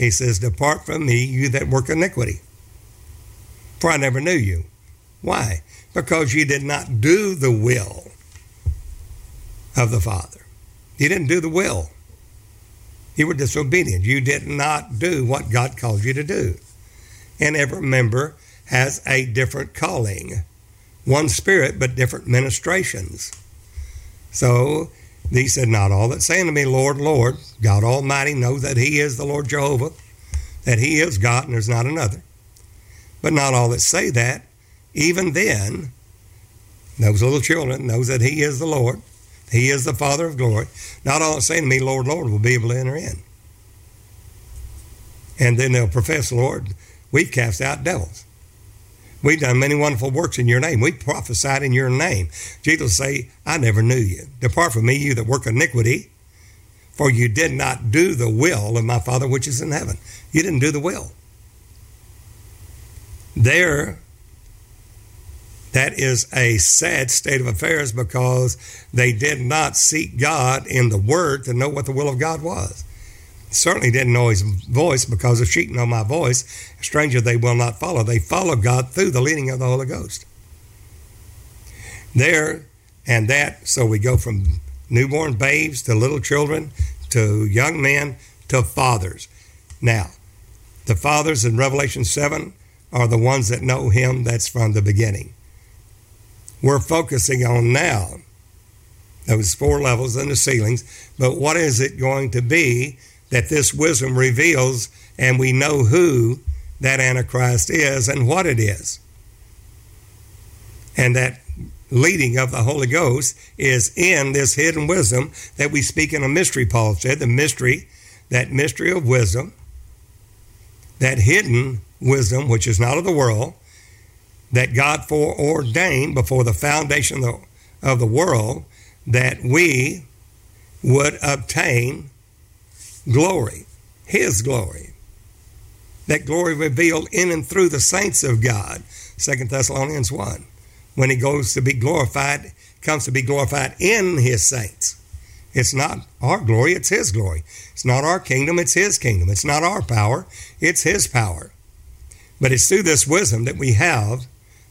he says, Depart from me, you that work iniquity. For I never knew you. Why? Because you did not do the will of the Father. You didn't do the will. You were disobedient. You did not do what God called you to do. And every member has a different calling. One spirit, but different ministrations. So he said, Not all that say unto me, Lord, Lord, God Almighty knows that He is the Lord Jehovah, that He is God and there's not another. But not all that say that, even then, those little children knows that He is the Lord, He is the Father of glory. Not all that say to me, Lord, Lord, will be able to enter in. And then they'll profess, Lord, we've cast out devils. We've done many wonderful works in your name. We prophesied in your name. Jesus say, I never knew you. Depart from me, you that work iniquity, for you did not do the will of my Father which is in heaven. You didn't do the will. There, that is a sad state of affairs because they did not seek God in the Word to know what the will of God was certainly didn't know his voice because the sheep know my voice. A stranger they will not follow. They follow God through the leading of the Holy Ghost. There and that, so we go from newborn babes to little children to young men to fathers. Now, the fathers in Revelation 7 are the ones that know him that's from the beginning. We're focusing on now those four levels and the ceilings, but what is it going to be that this wisdom reveals, and we know who that Antichrist is and what it is. And that leading of the Holy Ghost is in this hidden wisdom that we speak in a mystery, Paul said, the mystery, that mystery of wisdom, that hidden wisdom, which is not of the world, that God foreordained before the foundation of the world that we would obtain glory, His glory. That glory revealed in and through the saints of God, Second Thessalonians 1. When He goes to be glorified, comes to be glorified in His saints. It's not our glory, it's His glory. It's not our kingdom, it's His kingdom. It's not our power, it's His power. But it's through this wisdom that we have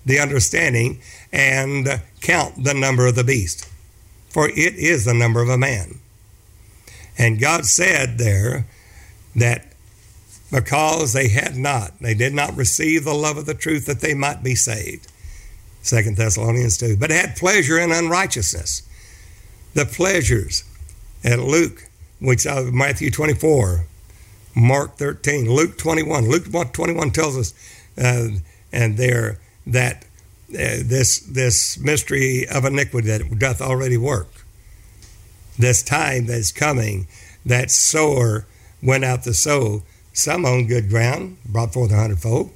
the understanding and count the number of the beast, for it is the number of a man. And God said there that because they had not, they did not receive the love of the truth that they might be saved. Second Thessalonians 2. But had pleasure in unrighteousness. The pleasures at Luke, which uh, Matthew 24, Mark 13, Luke 21. Luke 21 tells us, uh, and there that uh, this this mystery of iniquity that doth already work this time that's coming, that sower went out to sow. Some on good ground, brought forth a hundredfold,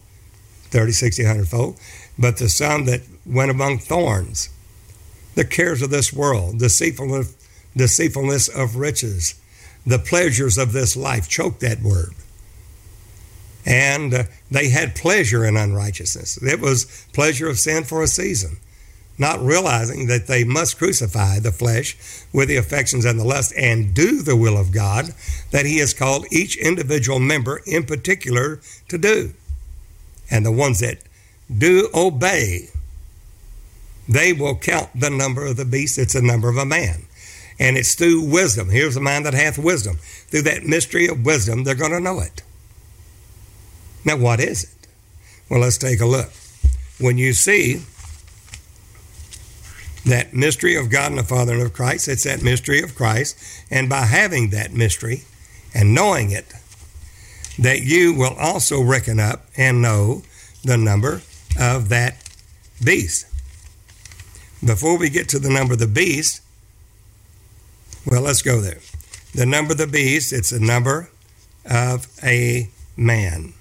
30, 60, hundredfold. But the some that went among thorns, the cares of this world, the deceitfulness, deceitfulness of riches, the pleasures of this life, choke that word. And uh, they had pleasure in unrighteousness. It was pleasure of sin for a season not realizing that they must crucify the flesh with the affections and the lust and do the will of God that He has called each individual member in particular to do. And the ones that do obey, they will count the number of the beast. It's the number of a man. And it's through wisdom. Here's a man that hath wisdom. Through that mystery of wisdom, they're going to know it. Now, what is it? Well, let's take a look. When you see that mystery of God and the Father and of Christ. It's that mystery of Christ. And by having that mystery and knowing it, that you will also reckon up and know the number of that beast. Before we get to the number of the beast, well, let's go there. The number of the beast, it's a number of a man.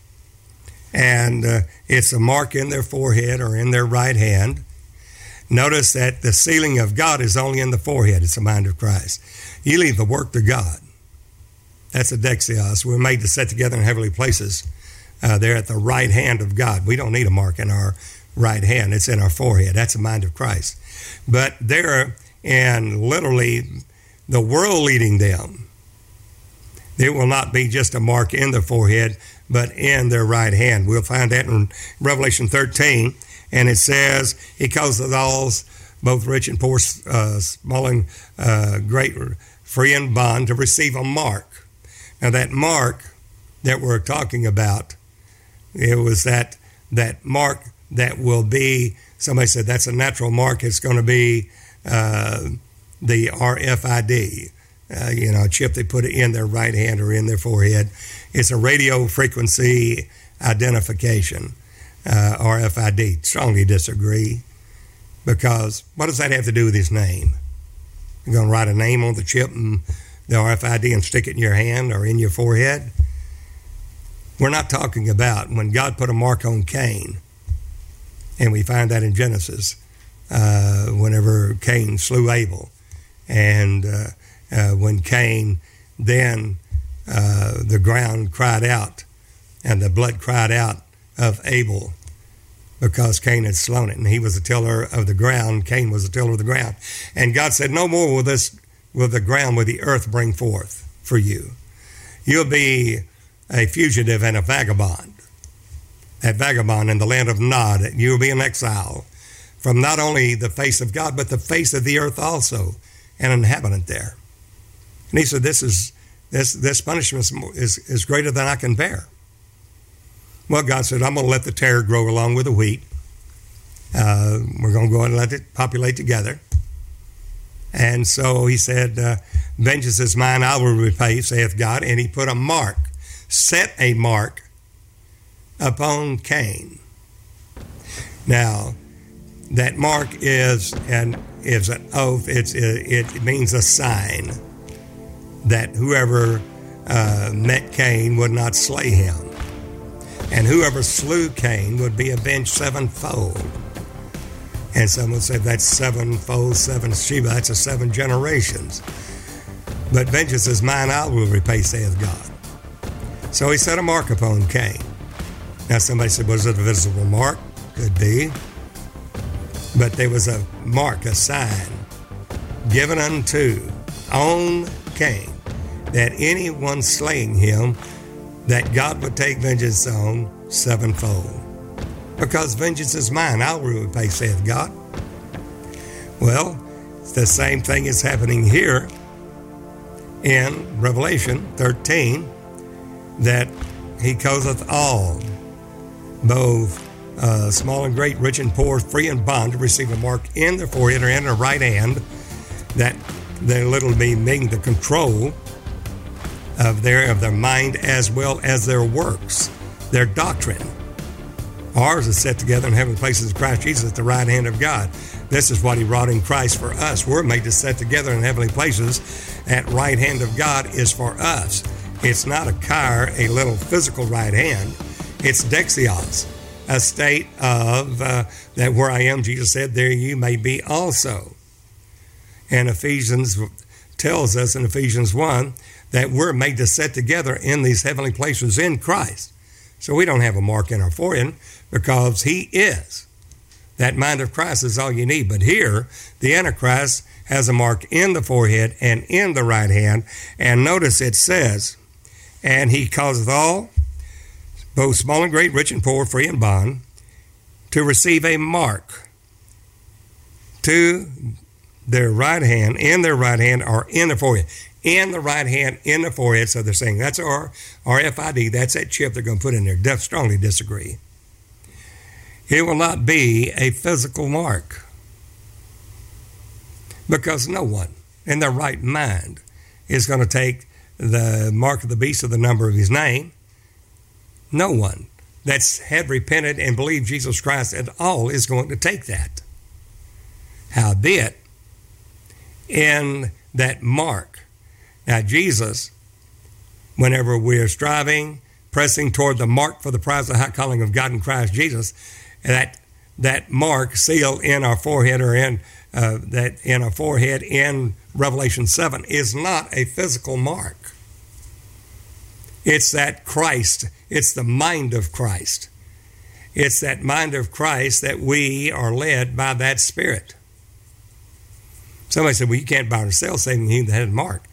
And uh, it's a mark in their forehead or in their right hand. Notice that the sealing of God is only in the forehead, it's the mind of Christ. You leave the work to God. That's a Dexios. We're made to sit together in heavenly places. Uh, they're at the right hand of God. We don't need a mark in our right hand, it's in our forehead. That's the mind of Christ. But they're in literally the world leading them. There will not be just a mark in the forehead, but in their right hand. We'll find that in Revelation 13 and it says he causeth all, both rich and poor, uh, small and uh, great, free and bond, to receive a mark. Now that mark that we're talking about, it was that that mark that will be. Somebody said that's a natural mark. It's going to be uh, the RFID. Uh, you know, a chip they put in their right hand or in their forehead. It's a radio frequency identification uh, RFID. Strongly disagree because what does that have to do with his name? You're going to write a name on the chip and the RFID and stick it in your hand or in your forehead? We're not talking about when God put a mark on Cain, and we find that in Genesis, uh, whenever Cain slew Abel, and uh, uh, when Cain then uh, the ground cried out, and the blood cried out of Abel because Cain had slain it, and he was a tiller of the ground. Cain was a tiller of the ground, and God said, "No more will this will the ground, will the earth bring forth for you. You'll be a fugitive and a vagabond, a vagabond in the land of Nod. And You'll be an exile from not only the face of God, but the face of the earth also, an inhabitant there." And he said, "This is this this punishment is is greater than I can bear." Well, God said, I'm going to let the tare grow along with the wheat. Uh, we're going to go and let it populate together. And so he said, uh, Vengeance is mine, I will repay, saith God. And he put a mark, set a mark upon Cain. Now, that mark is an is an oath. It's it, it means a sign that whoever uh, met Cain would not slay him and whoever slew Cain would be avenged sevenfold. And some would say that's sevenfold, seven Sheba, that's a seven generations. But vengeance is mine, I will repay, saith God. So he set a mark upon Cain. Now somebody said, was it a visible mark? Could be. But there was a mark, a sign, given unto on Cain, that anyone slaying him that God would take vengeance on sevenfold. Because vengeance is mine, I'll repay, saith God. Well, the same thing is happening here in Revelation 13 that he causeth all, both uh, small and great, rich and poor, free and bond, to receive a mark in their forehead or in their right hand, that they literally mean the control of their of their mind as well as their works, their doctrine. Ours is set together in heavenly places in Christ Jesus at the right hand of God. This is what He wrought in Christ for us. We're made to set together in heavenly places at right hand of God is for us. It's not a car, a little physical right hand. It's Dexios, a state of uh, that where I am, Jesus said, there you may be also. And Ephesians tells us in Ephesians 1 that we're made to set together in these heavenly places in Christ. So we don't have a mark in our forehead because He is. That mind of Christ is all you need. But here, the Antichrist has a mark in the forehead and in the right hand. And notice it says, And he causeth all, both small and great, rich and poor, free and bond, to receive a mark to their right hand, in their right hand, or in the forehead in the right hand, in the forehead. So they're saying that's our RFID, that's that chip they're going to put in there. Def strongly disagree. It will not be a physical mark. Because no one in their right mind is going to take the mark of the beast of the number of his name. No one that's had repented and believed Jesus Christ at all is going to take that. Howbeit, in that mark, now Jesus, whenever we're striving, pressing toward the mark for the prize of the high calling of God in Christ Jesus, that that mark seal in our forehead or in uh, that in our forehead in Revelation 7 is not a physical mark. It's that Christ, it's the mind of Christ. It's that mind of Christ that we are led by that Spirit. Somebody said, Well, you can't buy or sell saving him that had a mark.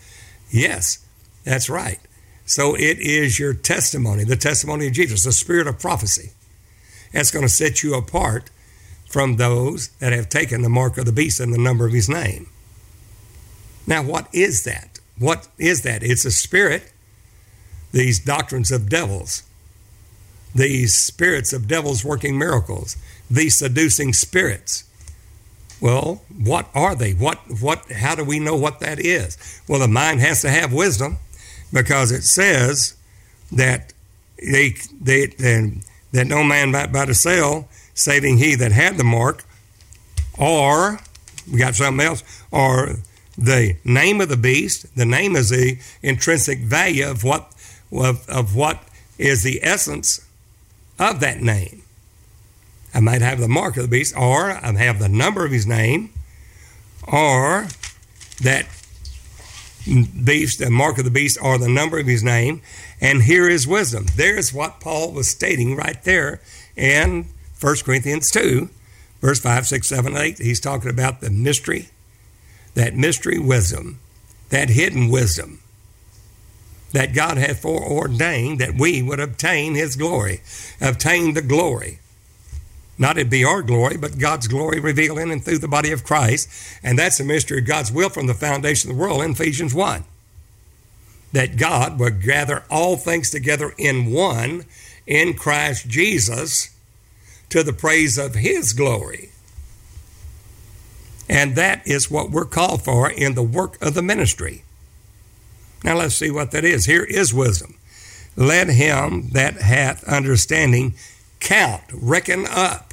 Yes, that's right. So it is your testimony, the testimony of Jesus, the spirit of prophecy. That's going to set you apart from those that have taken the mark of the beast and the number of his name. Now, what is that? What is that? It's a spirit, these doctrines of devils, these spirits of devils working miracles, these seducing spirits. Well, what are they? What what how do we know what that is? Well, the mind has to have wisdom because it says that they they that no man might buy to sell saving he that had the mark, or we got something else, or the name of the beast. The name is the intrinsic value of what of, of what is the essence of that name. I might have the mark of the beast, or I have the number of his name, or that beast, the mark of the beast, or the number of his name. And here is wisdom. There's what Paul was stating right there in 1 Corinthians 2, verse 5, 6, 7, 8. He's talking about the mystery, that mystery wisdom, that hidden wisdom that God hath foreordained that we would obtain his glory, obtain the glory. Not it be our glory, but God's glory revealed in and through the body of Christ. And that's the mystery of God's will from the foundation of the world in Ephesians 1. That God would gather all things together in one in Christ Jesus to the praise of His glory. And that is what we're called for in the work of the ministry. Now let's see what that is. Here is wisdom. Let him that hath understanding count, reckon up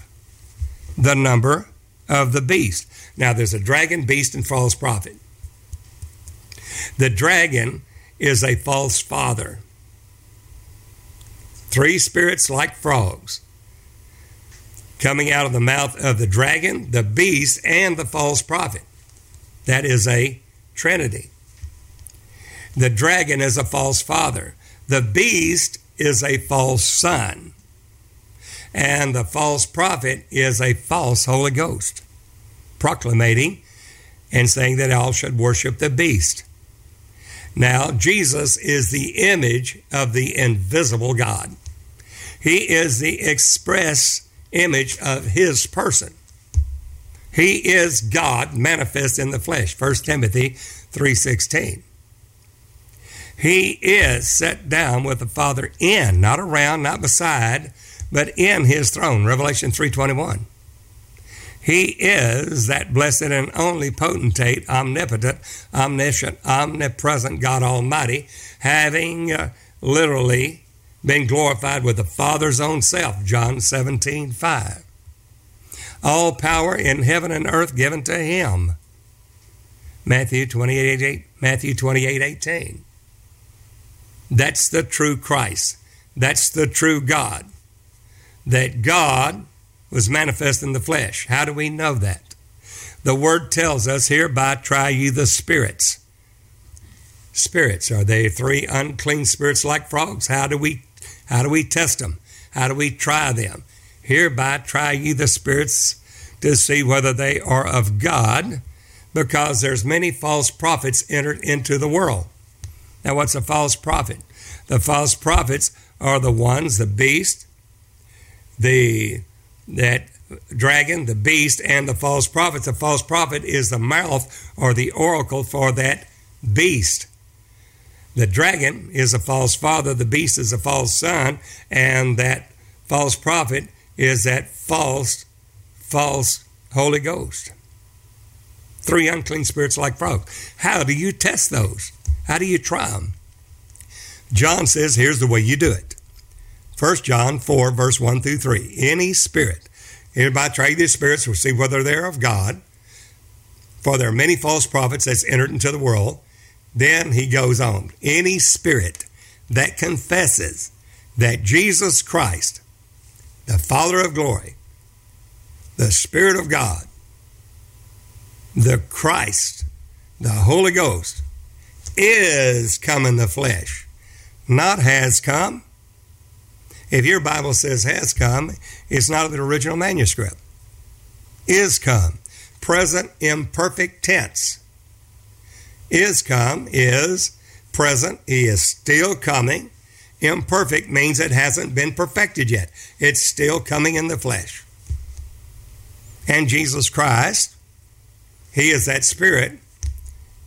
the number of the beast. Now there's a dragon, beast, and false prophet. The dragon is a false father. Three spirits like frogs coming out of the mouth of the dragon, the beast, and the false prophet. That is a trinity. The dragon is a false father. The beast is a false son. And the false prophet is a false Holy Ghost, proclamating and saying that all should worship the beast. Now, Jesus is the image of the invisible God. He is the express image of his person. He is God manifest in the flesh. 1 Timothy 3:16. He is set down with the Father in, not around, not beside, but in his throne. Revelation 3:21. He is that blessed and only potentate, omnipotent, omniscient, omnipresent God Almighty, having uh, literally been glorified with the Father's own self, John 17, 5. All power in heaven and earth given to him. Matthew 28, 8, Matthew 28, 18. That's the true Christ. That's the true God. That God was manifest in the flesh. How do we know that? The word tells us, hereby try ye the spirits. Spirits, are they three unclean spirits like frogs? How do we how do we test them? How do we try them? Hereby try ye the spirits to see whether they are of God, because there's many false prophets entered into the world. Now, what's a false prophet? The false prophets are the ones, the beast, the that dragon, the beast, and the false prophet. The false prophet is the mouth or the oracle for that beast. The dragon is a false father, the beast is a false son, and that false prophet is that false, false Holy Ghost. three unclean spirits like frogs. How do you test those? How do you try them? John says, here's the way you do it. 1 John 4, verse 1 through 3. Any spirit, hereby try these spirits will see whether they're of God. For there are many false prophets that's entered into the world. Then he goes on. Any spirit that confesses that Jesus Christ, the Father of glory, the Spirit of God, the Christ, the Holy Ghost, is come in the flesh, not has come. If your Bible says has come, it's not the original manuscript. Is come. Present imperfect tense. Is come is present. He is still coming. Imperfect means it hasn't been perfected yet. It's still coming in the flesh. And Jesus Christ, He is that Spirit,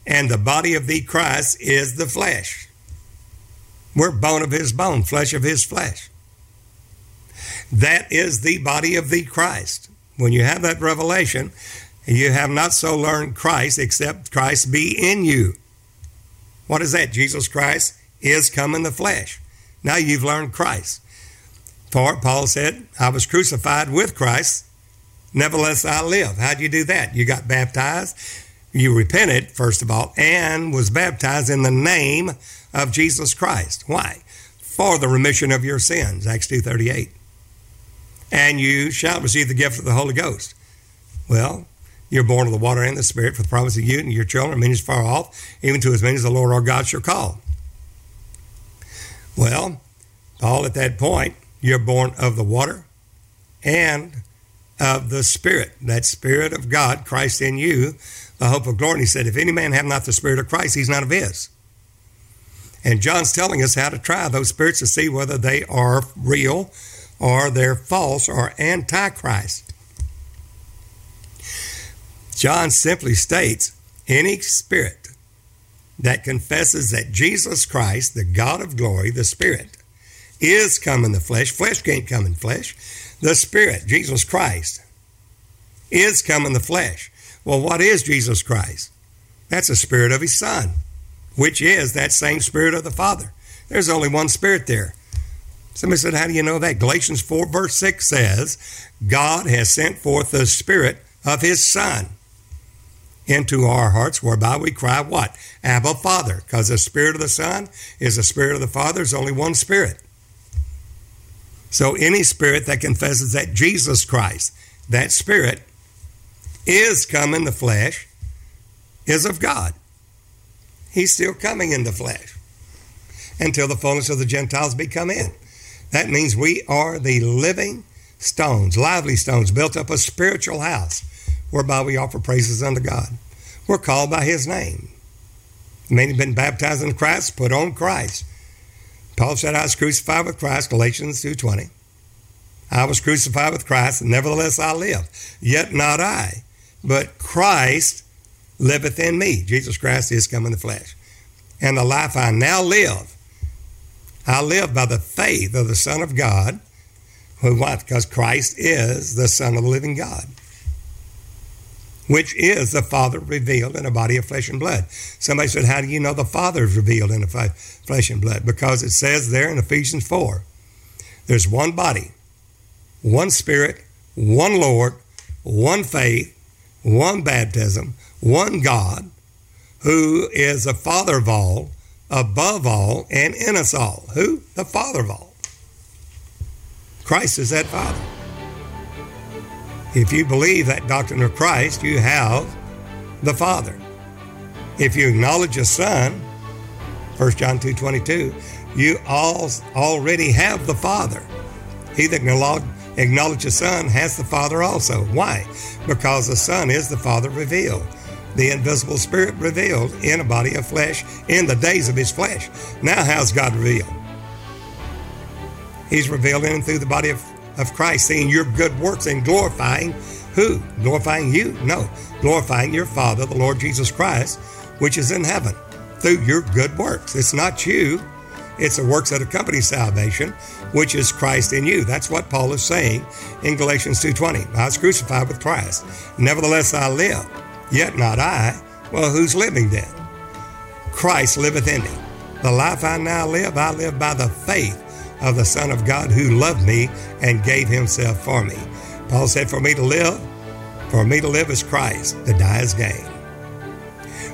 and the body of the Christ is the flesh. We're bone of His bone, flesh of His flesh. That is the body of the Christ. When you have that revelation, you have not so learned Christ except Christ be in you. What is that? Jesus Christ is come in the flesh. Now you've learned Christ. For Paul said, I was crucified with Christ, nevertheless I live. How'd you do that? You got baptized, you repented, first of all, and was baptized in the name of Jesus Christ. Why? For the remission of your sins, Acts 2.38. And you shall receive the gift of the Holy Ghost. Well, you're born of the water and the Spirit for the promise of you and your children, many as far off, even to as many as the Lord our God shall call. Well, Paul, at that point, you're born of the water and of the Spirit, that Spirit of God, Christ in you, the hope of glory. And he said, If any man have not the Spirit of Christ, he's not of his. And John's telling us how to try those spirits to see whether they are real or they're false or antichrist. John simply states any spirit that confesses that Jesus Christ, the God of glory, the Spirit, is come in the flesh. Flesh can't come in flesh. The Spirit, Jesus Christ, is come in the flesh. Well, what is Jesus Christ? That's the Spirit of His Son, which is that same Spirit of the Father. There's only one Spirit there. Somebody said, How do you know that? Galatians 4, verse 6 says, God has sent forth the Spirit of His Son into our hearts, whereby we cry, What? Abba, Father. Because the Spirit of the Son is the Spirit of the Father. There's only one Spirit. So any spirit that confesses that Jesus Christ, that Spirit, is come in the flesh, is of God. He's still coming in the flesh until the fullness of the Gentiles be come in. That means we are the living stones, lively stones, built up a spiritual house whereby we offer praises unto God. We're called by his name. Many have been baptized in Christ, put on Christ. Paul said, I was crucified with Christ, Galatians 2.20. I was crucified with Christ, nevertheless I live. Yet not I, but Christ liveth in me. Jesus Christ is come in the flesh. And the life I now live, I live by the faith of the Son of God. Who what? Because Christ is the Son of the living God which is the Father revealed in a body of flesh and blood. Somebody said, How do you know the Father is revealed in a flesh and blood? Because it says there in Ephesians 4 there's one body, one Spirit, one Lord, one faith, one baptism, one God, who is the Father of all, above all, and in us all. Who? The Father of all. Christ is that Father. If you believe that doctrine of Christ, you have the Father. If you acknowledge the Son, 1 John 2 22, you all already have the Father. He that acknowledges the Son has the Father also. Why? Because the Son is the Father revealed, the invisible Spirit revealed in a body of flesh in the days of His flesh. Now, how's God revealed? He's revealed in and through the body of of Christ, seeing your good works and glorifying who? Glorifying you? No, glorifying your Father, the Lord Jesus Christ, which is in heaven, through your good works. It's not you, it's the works that accompany salvation, which is Christ in you. That's what Paul is saying in Galatians 2:20. I was crucified with Christ. Nevertheless I live. Yet not I. Well, who's living then? Christ liveth in me. The life I now live, I live by the faith of the Son of God who loved me and gave himself for me. Paul said, For me to live, for me to live is Christ, to die is gain.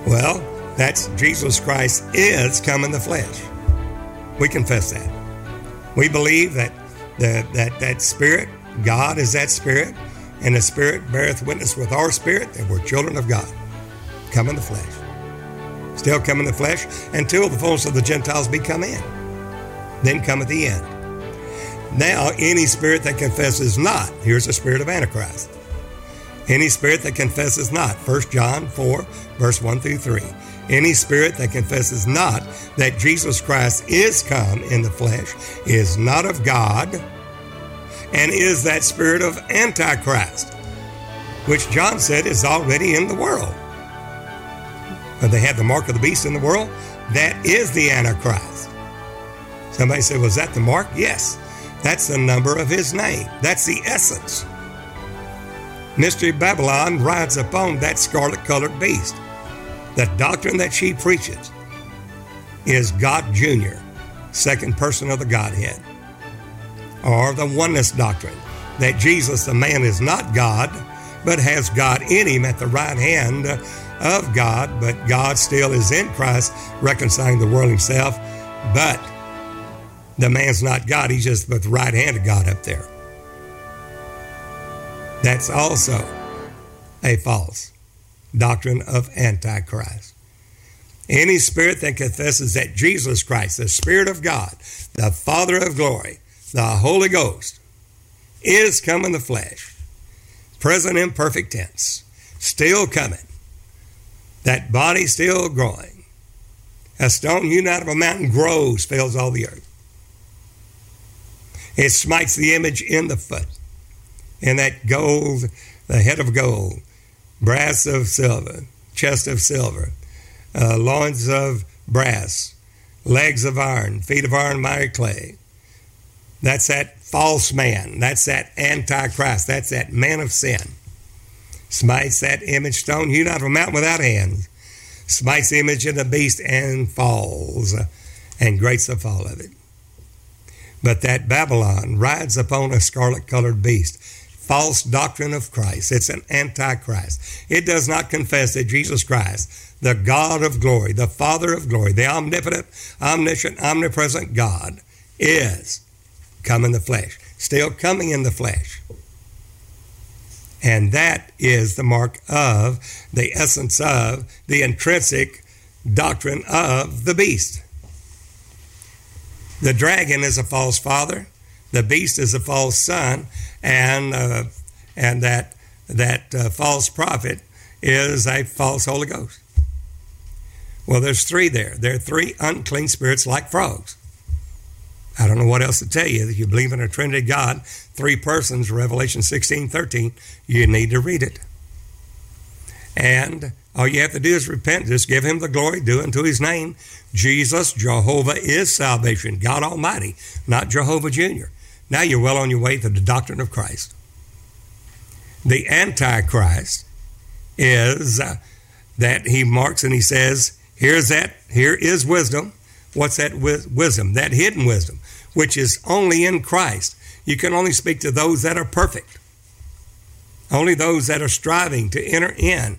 Well, that's Jesus Christ is come in the flesh. We confess that. We believe that the, that that Spirit, God is that Spirit, and the Spirit beareth witness with our spirit that we're children of God. Come in the flesh. Still come in the flesh until the fullness of the Gentiles be come in. Then come at the end. Now, any spirit that confesses not, here's the spirit of Antichrist. Any spirit that confesses not, 1 John 4, verse 1 through 3. Any spirit that confesses not that Jesus Christ is come in the flesh is not of God and is that spirit of Antichrist, which John said is already in the world. They have the mark of the beast in the world. That is the Antichrist. Somebody said, Was that the mark? Yes. That's the number of his name. That's the essence. Mystery Babylon rides upon that scarlet colored beast. The doctrine that she preaches is God Jr., second person of the Godhead, or the oneness doctrine that Jesus, the man, is not God, but has God in him at the right hand of God, but God still is in Christ, reconciling the world himself. But the man's not God, he's just with the right hand of God up there. That's also a false doctrine of Antichrist. Any spirit that confesses that Jesus Christ, the Spirit of God, the Father of glory, the Holy Ghost, is come in the flesh, present in perfect tense, still coming, that body still growing. A stone hewn out of a mountain grows, fills all the earth. It smites the image in the foot and that gold, the head of gold, brass of silver, chest of silver, uh, loins of brass, legs of iron, feet of iron, miry clay. That's that false man. That's that antichrist. That's that man of sin. Smites that image stone hewn out of a mountain without hands. Smites the image of the beast and falls, and great's the fall of it. But that Babylon rides upon a scarlet colored beast false doctrine of Christ. It's an antichrist. It does not confess that Jesus Christ, the God of glory, the Father of glory, the omnipotent, omniscient, omnipresent God, is come in the flesh, still coming in the flesh. And that is the mark of, the essence of, the intrinsic doctrine of the beast. The dragon is a false father, the beast is a false son, and uh, and that that uh, false prophet is a false Holy Ghost. Well, there's three there. There are three unclean spirits like frogs. I don't know what else to tell you. If you believe in a Trinity God, three persons, Revelation 16, 13, you need to read it. And all you have to do is repent. Just give him the glory, do unto his name. Jesus, Jehovah is salvation, God Almighty, not Jehovah Jr. Now you're well on your way to the doctrine of Christ. The Antichrist is uh, that he marks and he says, here's that, here is wisdom. What's that wisdom? That hidden wisdom, which is only in Christ. You can only speak to those that are perfect, only those that are striving to enter in,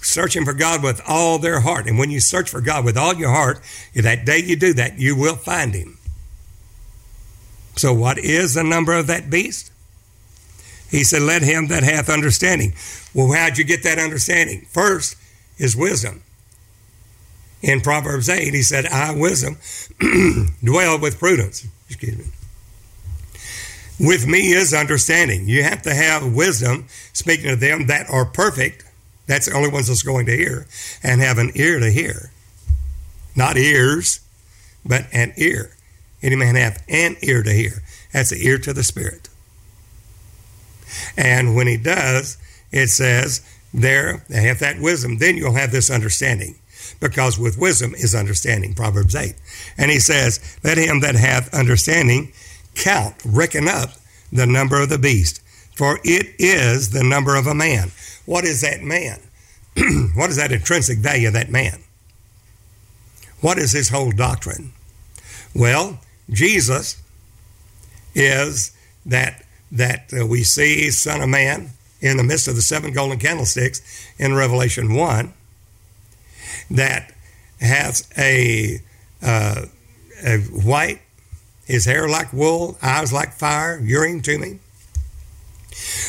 searching for God with all their heart. And when you search for God with all your heart, that day you do that, you will find Him. So, what is the number of that beast? He said, Let him that hath understanding. Well, how'd you get that understanding? First is wisdom. In Proverbs 8, he said, I, wisdom, dwell with prudence. Excuse me. With me is understanding. You have to have wisdom, speaking to them that are perfect. That's the only ones that's going to hear, and have an ear to hear. Not ears, but an ear any man have an ear to hear. That's the ear to the Spirit. And when he does, it says, there, have that wisdom, then you'll have this understanding. Because with wisdom is understanding, Proverbs 8. And he says, Let him that hath understanding count, reckon up the number of the beast, for it is the number of a man. What is that man? what is that intrinsic value of that man? What is his whole doctrine? Well, Jesus is that that uh, we see Son of Man in the midst of the seven golden candlesticks in Revelation one that has a, uh, a white, his hair like wool, eyes like fire, urine to me,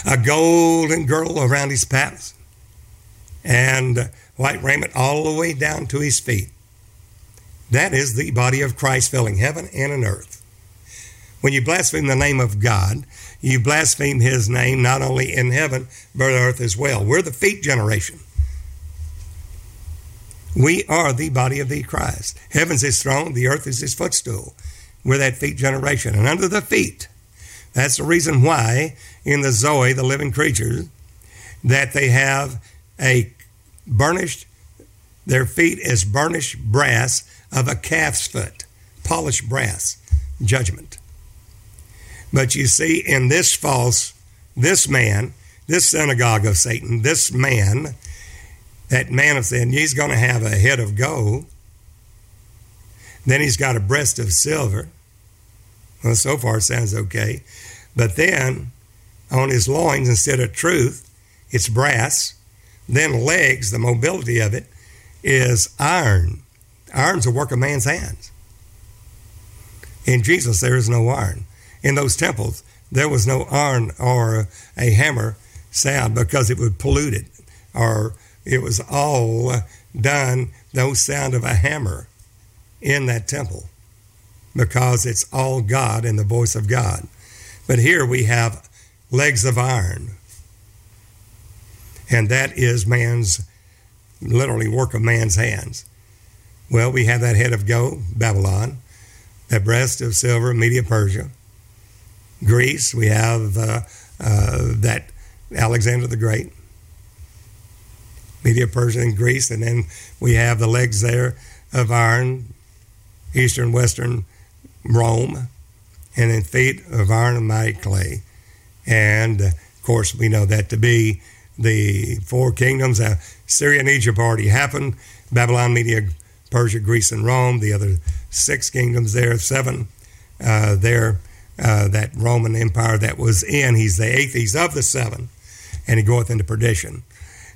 a golden girdle around his paps, and white raiment all the way down to his feet. That is the body of Christ filling heaven and an earth. When you blaspheme the name of God, you blaspheme his name not only in heaven, but on earth as well. We're the feet generation. We are the body of the Christ. Heaven's his throne, the earth is his footstool. We're that feet generation. And under the feet, that's the reason why in the Zoe, the living creatures, that they have a burnished, their feet is burnished brass of a calf's foot, polished brass, judgment. But you see, in this false, this man, this synagogue of Satan, this man that man of sin, he's going to have a head of gold. Then he's got a breast of silver. Well, so far it sounds okay. But then on his loins, instead of truth, it's brass. Then legs, the mobility of it, is iron. Iron's a work of man's hands. In Jesus, there is no iron. In those temples, there was no iron or a hammer sound because it would pollute it or it was all done, no sound of a hammer in that temple because it's all God and the voice of God. But here we have legs of iron. And that is man's, literally, work of man's hands. Well, we have that head of gold, Babylon, that breast of silver, Media Persia. Greece, we have uh, uh, that Alexander the Great. Media Persia and Greece, and then we have the legs there of iron, eastern, western Rome, and then feet of iron and clay. And of course, we know that to be the four kingdoms. Uh, Syria and Egypt already happened. Babylon, Media, Persia, Greece, and Rome. The other six kingdoms there, seven uh, there. Uh, that Roman Empire that was in. He's the eighth. He's of the seven, and he goeth into perdition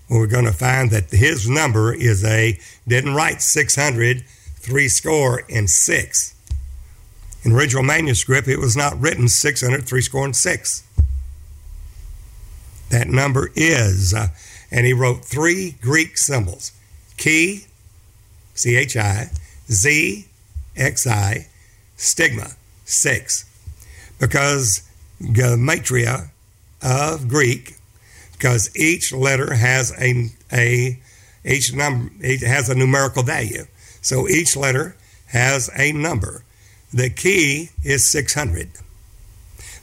we're going to find that his number is a, didn't write 600, three score and six. In original manuscript, it was not written 600, three score and six. That number is, uh, and he wrote three Greek symbols chi, C H I, Z, X I, stigma, six. Because gematria of Greek because each letter has a, a each number it has a numerical value. So each letter has a number. The key is 600.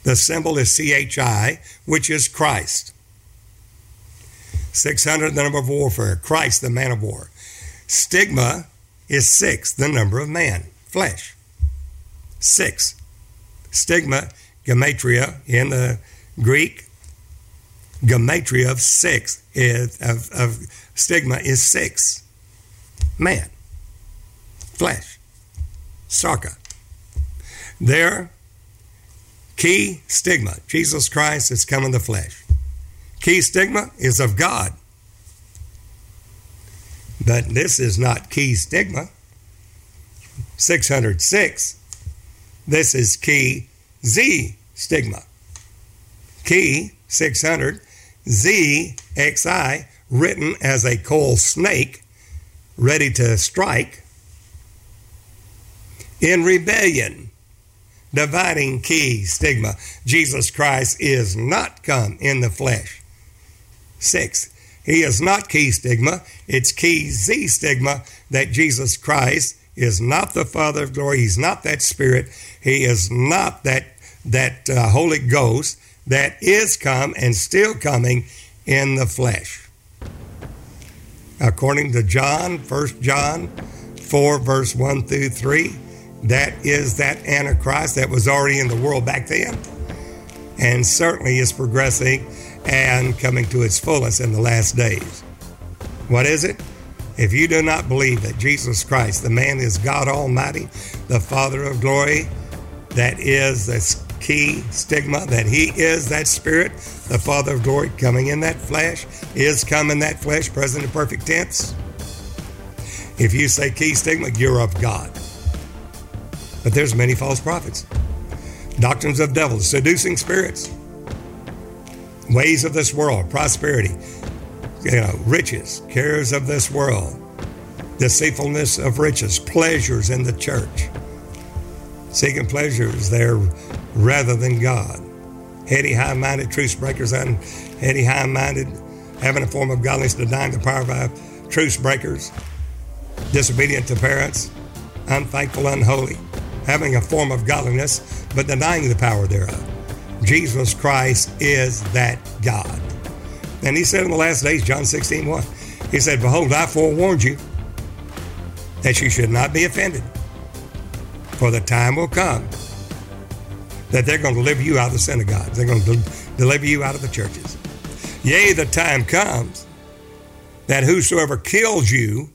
The symbol is CHI, which is Christ. 600, the number of warfare. Christ, the man of war. Stigma is six, the number of man, flesh. Six. Stigma, gematria in the Greek, gematria of six is, of, of stigma is six. Man, flesh, sarka. There, key stigma. Jesus Christ has come in the flesh. Key stigma is of God. But this is not key stigma. 606. This is key Z stigma. Key 600 ZXI, written as a coiled snake, ready to strike, in rebellion, dividing key stigma. Jesus Christ is not come in the flesh. Six, he is not key stigma, it's key Z stigma that Jesus Christ is not the Father of glory, he's not that Spirit, he is not that, that uh, Holy Ghost that is come and still coming in the flesh. According to John, 1 John 4, verse 1 through 3, that is that Antichrist that was already in the world back then and certainly is progressing and coming to its fullest in the last days. What is it? If you do not believe that Jesus Christ, the man, is God Almighty, the Father of glory, that is the key stigma, that He is that Spirit, the Father of glory, coming in that flesh, is come in that flesh, present in perfect tense. If you say key stigma, you're of God. But there's many false prophets, doctrines of devils, seducing spirits, ways of this world, prosperity, you know, riches, cares of this world, deceitfulness of riches, pleasures in the church, seeking pleasures there rather than God, heady, high minded truce breakers, and heady, high minded, having a form of godliness, denying the power of truce breakers, disobedient to parents, unthankful, unholy, having a form of godliness, but denying the power thereof. Jesus Christ is that God. And he said in the last days, John 16, 1, he said, Behold, I forewarned you that you should not be offended. For the time will come that they're going to deliver you out of the synagogues. They're going to deliver you out of the churches. Yea, the time comes that whosoever kills you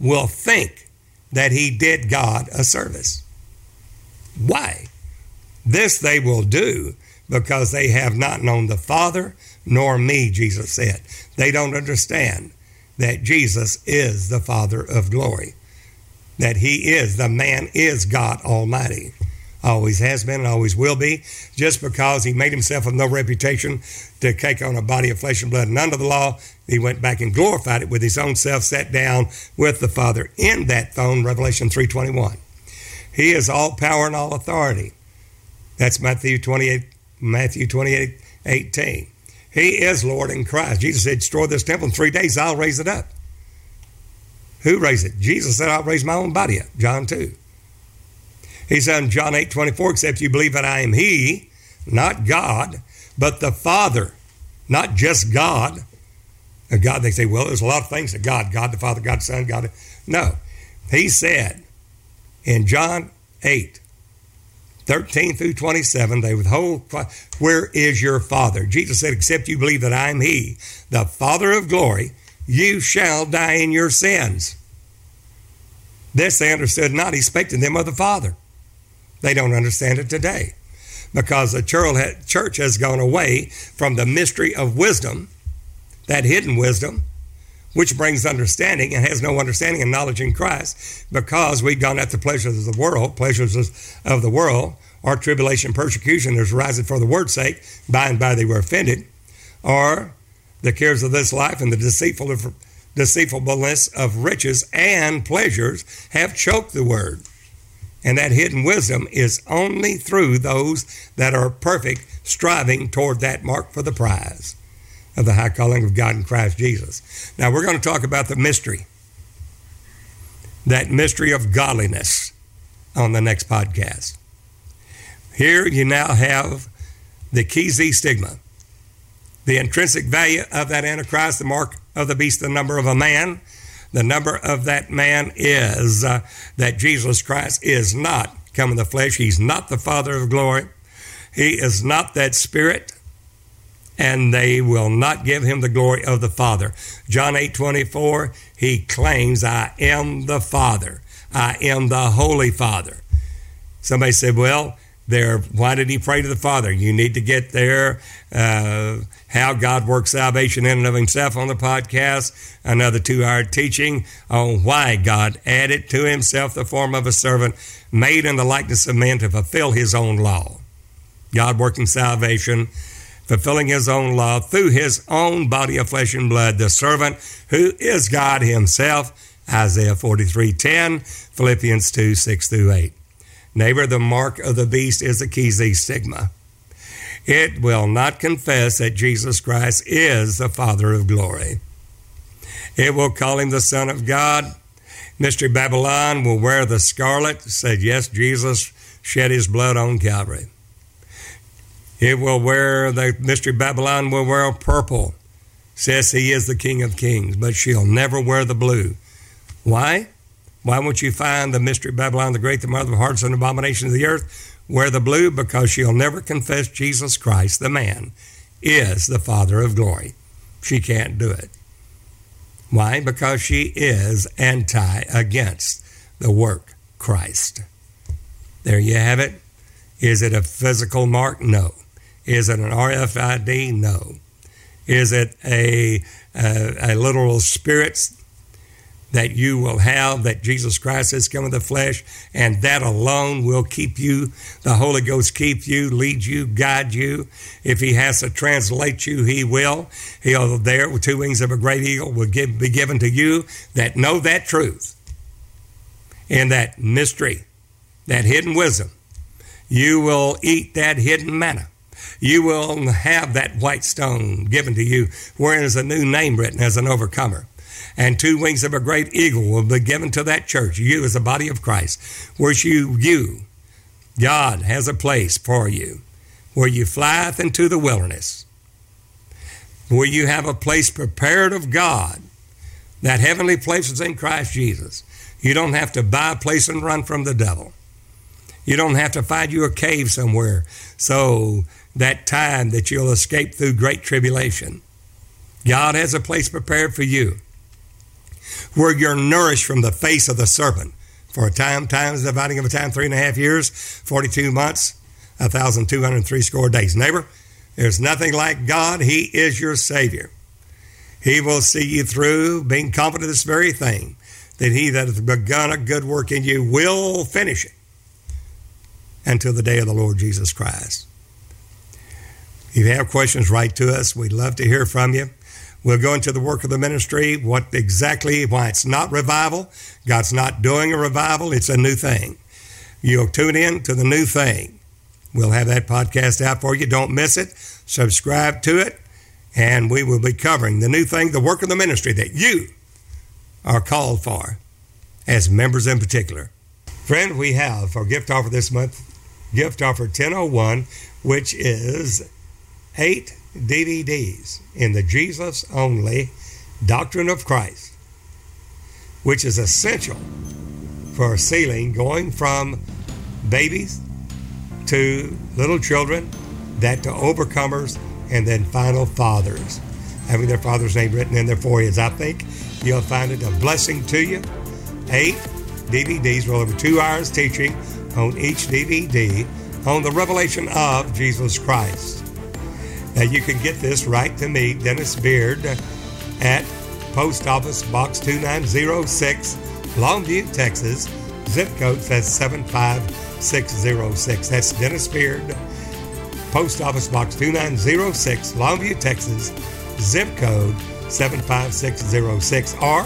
will think that he did God a service. Why? This they will do because they have not known the Father nor me, Jesus said. They don't understand that Jesus is the Father of glory, that He is, the man is God Almighty. Always has been and always will be. Just because He made Himself of no reputation to take on a body of flesh and blood and under the law, He went back and glorified it with His own self, sat down with the Father in that throne, Revelation 3.21. He is all power and all authority. That's Matthew 28, Matthew 28, 18. He is Lord in Christ. Jesus said, Destroy this temple in three days, I'll raise it up. Who raised it? Jesus said, I'll raise my own body up. John 2. He said in John 8 24, except you believe that I am He, not God, but the Father, not just God. And God, they say, well, there's a lot of things that God, God the Father, God the Son, God. No. He said in John 8, 13 through 27, they withhold, Where is your Father? Jesus said, Except you believe that I am He, the Father of glory, you shall die in your sins. This they understood not, expecting them of the Father. They don't understand it today because the church has gone away from the mystery of wisdom, that hidden wisdom, which brings understanding and has no understanding and knowledge in Christ because we've gone after the pleasures of the world, pleasures of the world, or tribulation, persecution there's rising for the word's sake, by and by they were offended, or the cares of this life and the deceitful deceitfulness of riches and pleasures have choked the word. And that hidden wisdom is only through those that are perfect, striving toward that mark for the prize of the high calling of God in Christ Jesus. Now, we're going to talk about the mystery, that mystery of godliness, on the next podcast. Here you now have the Chi Xi stigma, the intrinsic value of that Antichrist, the mark of the beast, the number of a man. The number of that man is uh, that Jesus Christ is not come in the flesh. He's not the Father of glory. He is not that Spirit and they will not give him the glory of the Father. John 8 24, he claims, I am the Father. I am the Holy Father. Somebody said, Well, there, why did he pray to the Father? You need to get there. Uh, how God works salvation in and of himself on the podcast. Another two hour teaching on why God added to himself the form of a servant made in the likeness of men to fulfill his own law. God working salvation fulfilling his own law through his own body of flesh and blood, the servant who is God himself, Isaiah 43:10, Philippians 2, 6 through 8. Neighbor, the mark of the beast is the Chi Xi stigma. It will not confess that Jesus Christ is the Father of glory. It will call him the Son of God. Mystery Babylon will wear the scarlet, said, Yes, Jesus shed his blood on Calvary. It will wear, the Mystery Babylon will wear purple. Says he is the King of Kings, but she'll never wear the blue. Why? Why won't you find the Mystery Babylon the Great, the mother of hearts and abominations of the earth? Wear the blue because she'll never confess Jesus Christ, the man, is the Father of glory. She can't do it. Why? Because she is anti against the work Christ. There you have it. Is it a physical mark? No. Is it an RFID? No. Is it a, a, a literal spirit that you will have that Jesus Christ has come in the flesh, and that alone will keep you. The Holy Ghost keep you, lead you, guide you. If He has to translate you, He will. He'll there with two wings of a great eagle will give, be given to you that know that truth and that mystery, that hidden wisdom. You will eat that hidden manna. You will have that white stone given to you, wherein is a new name written as an overcomer and two wings of a great eagle will be given to that church, you as the body of Christ, where you, you, God has a place for you, where you flieth into the wilderness, where you have a place prepared of God. That heavenly place is in Christ Jesus. You don't have to buy a place and run from the devil. You don't have to find you a cave somewhere so that time that you'll escape through great tribulation. God has a place prepared for you where you're nourished from the face of the serpent. For a time, times dividing of a time, three and a half years, 42 months, 1,203 score days. Neighbor, there's nothing like God. He is your Savior. He will see you through, being confident of this very thing, that he that hath begun a good work in you will finish it until the day of the Lord Jesus Christ. If you have questions, write to us. We'd love to hear from you. We'll go into the work of the ministry, what exactly, why it's not revival. God's not doing a revival, it's a new thing. You'll tune in to the new thing. We'll have that podcast out for you. Don't miss it. Subscribe to it, and we will be covering the new thing, the work of the ministry that you are called for, as members in particular. Friend, we have our gift offer this month, gift offer 1001, which is eight DVDs in the Jesus only Doctrine of Christ, which is essential for sealing going from babies to little children, that to overcomers, and then final fathers, having their father's name written in their foreheads. I think you'll find it a blessing to you. Eight DVDs, well over two hours teaching on each DVD on the revelation of Jesus Christ. Now, you can get this right to me, Dennis Beard, at Post Office Box 2906, Longview, Texas. Zip code says 75606. That's Dennis Beard, Post Office Box 2906, Longview, Texas. Zip code 75606. Or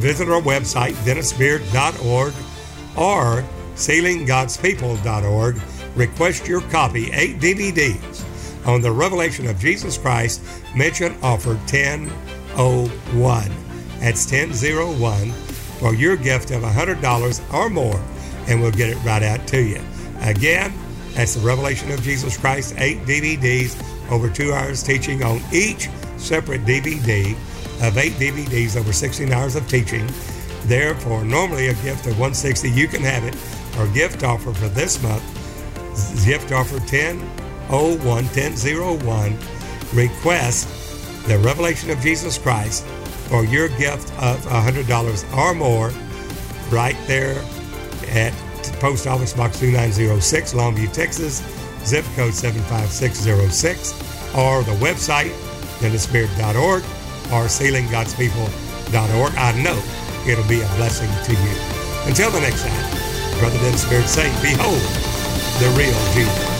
visit our website, dennisbeard.org or sealinggodspeople.org. Request your copy, eight DVDs on the revelation of Jesus Christ, mention offer 1001. That's 1001 for your gift of $100 or more, and we'll get it right out to you. Again, that's the revelation of Jesus Christ, eight DVDs, over two hours teaching on each separate DVD of eight DVDs, over 16 hours of teaching. Therefore, normally a gift of 160, you can have it. Our gift offer for this month, gift offer 10 1001 request the revelation of Jesus Christ for your gift of $100 or more right there at Post Office Box 2906, Longview, Texas, zip code 75606, or the website, dennisbeard.org or sealinggodspeople.org. I know it'll be a blessing to you. Until the next time, Brother Dennis Beard saying, Behold the real Jesus.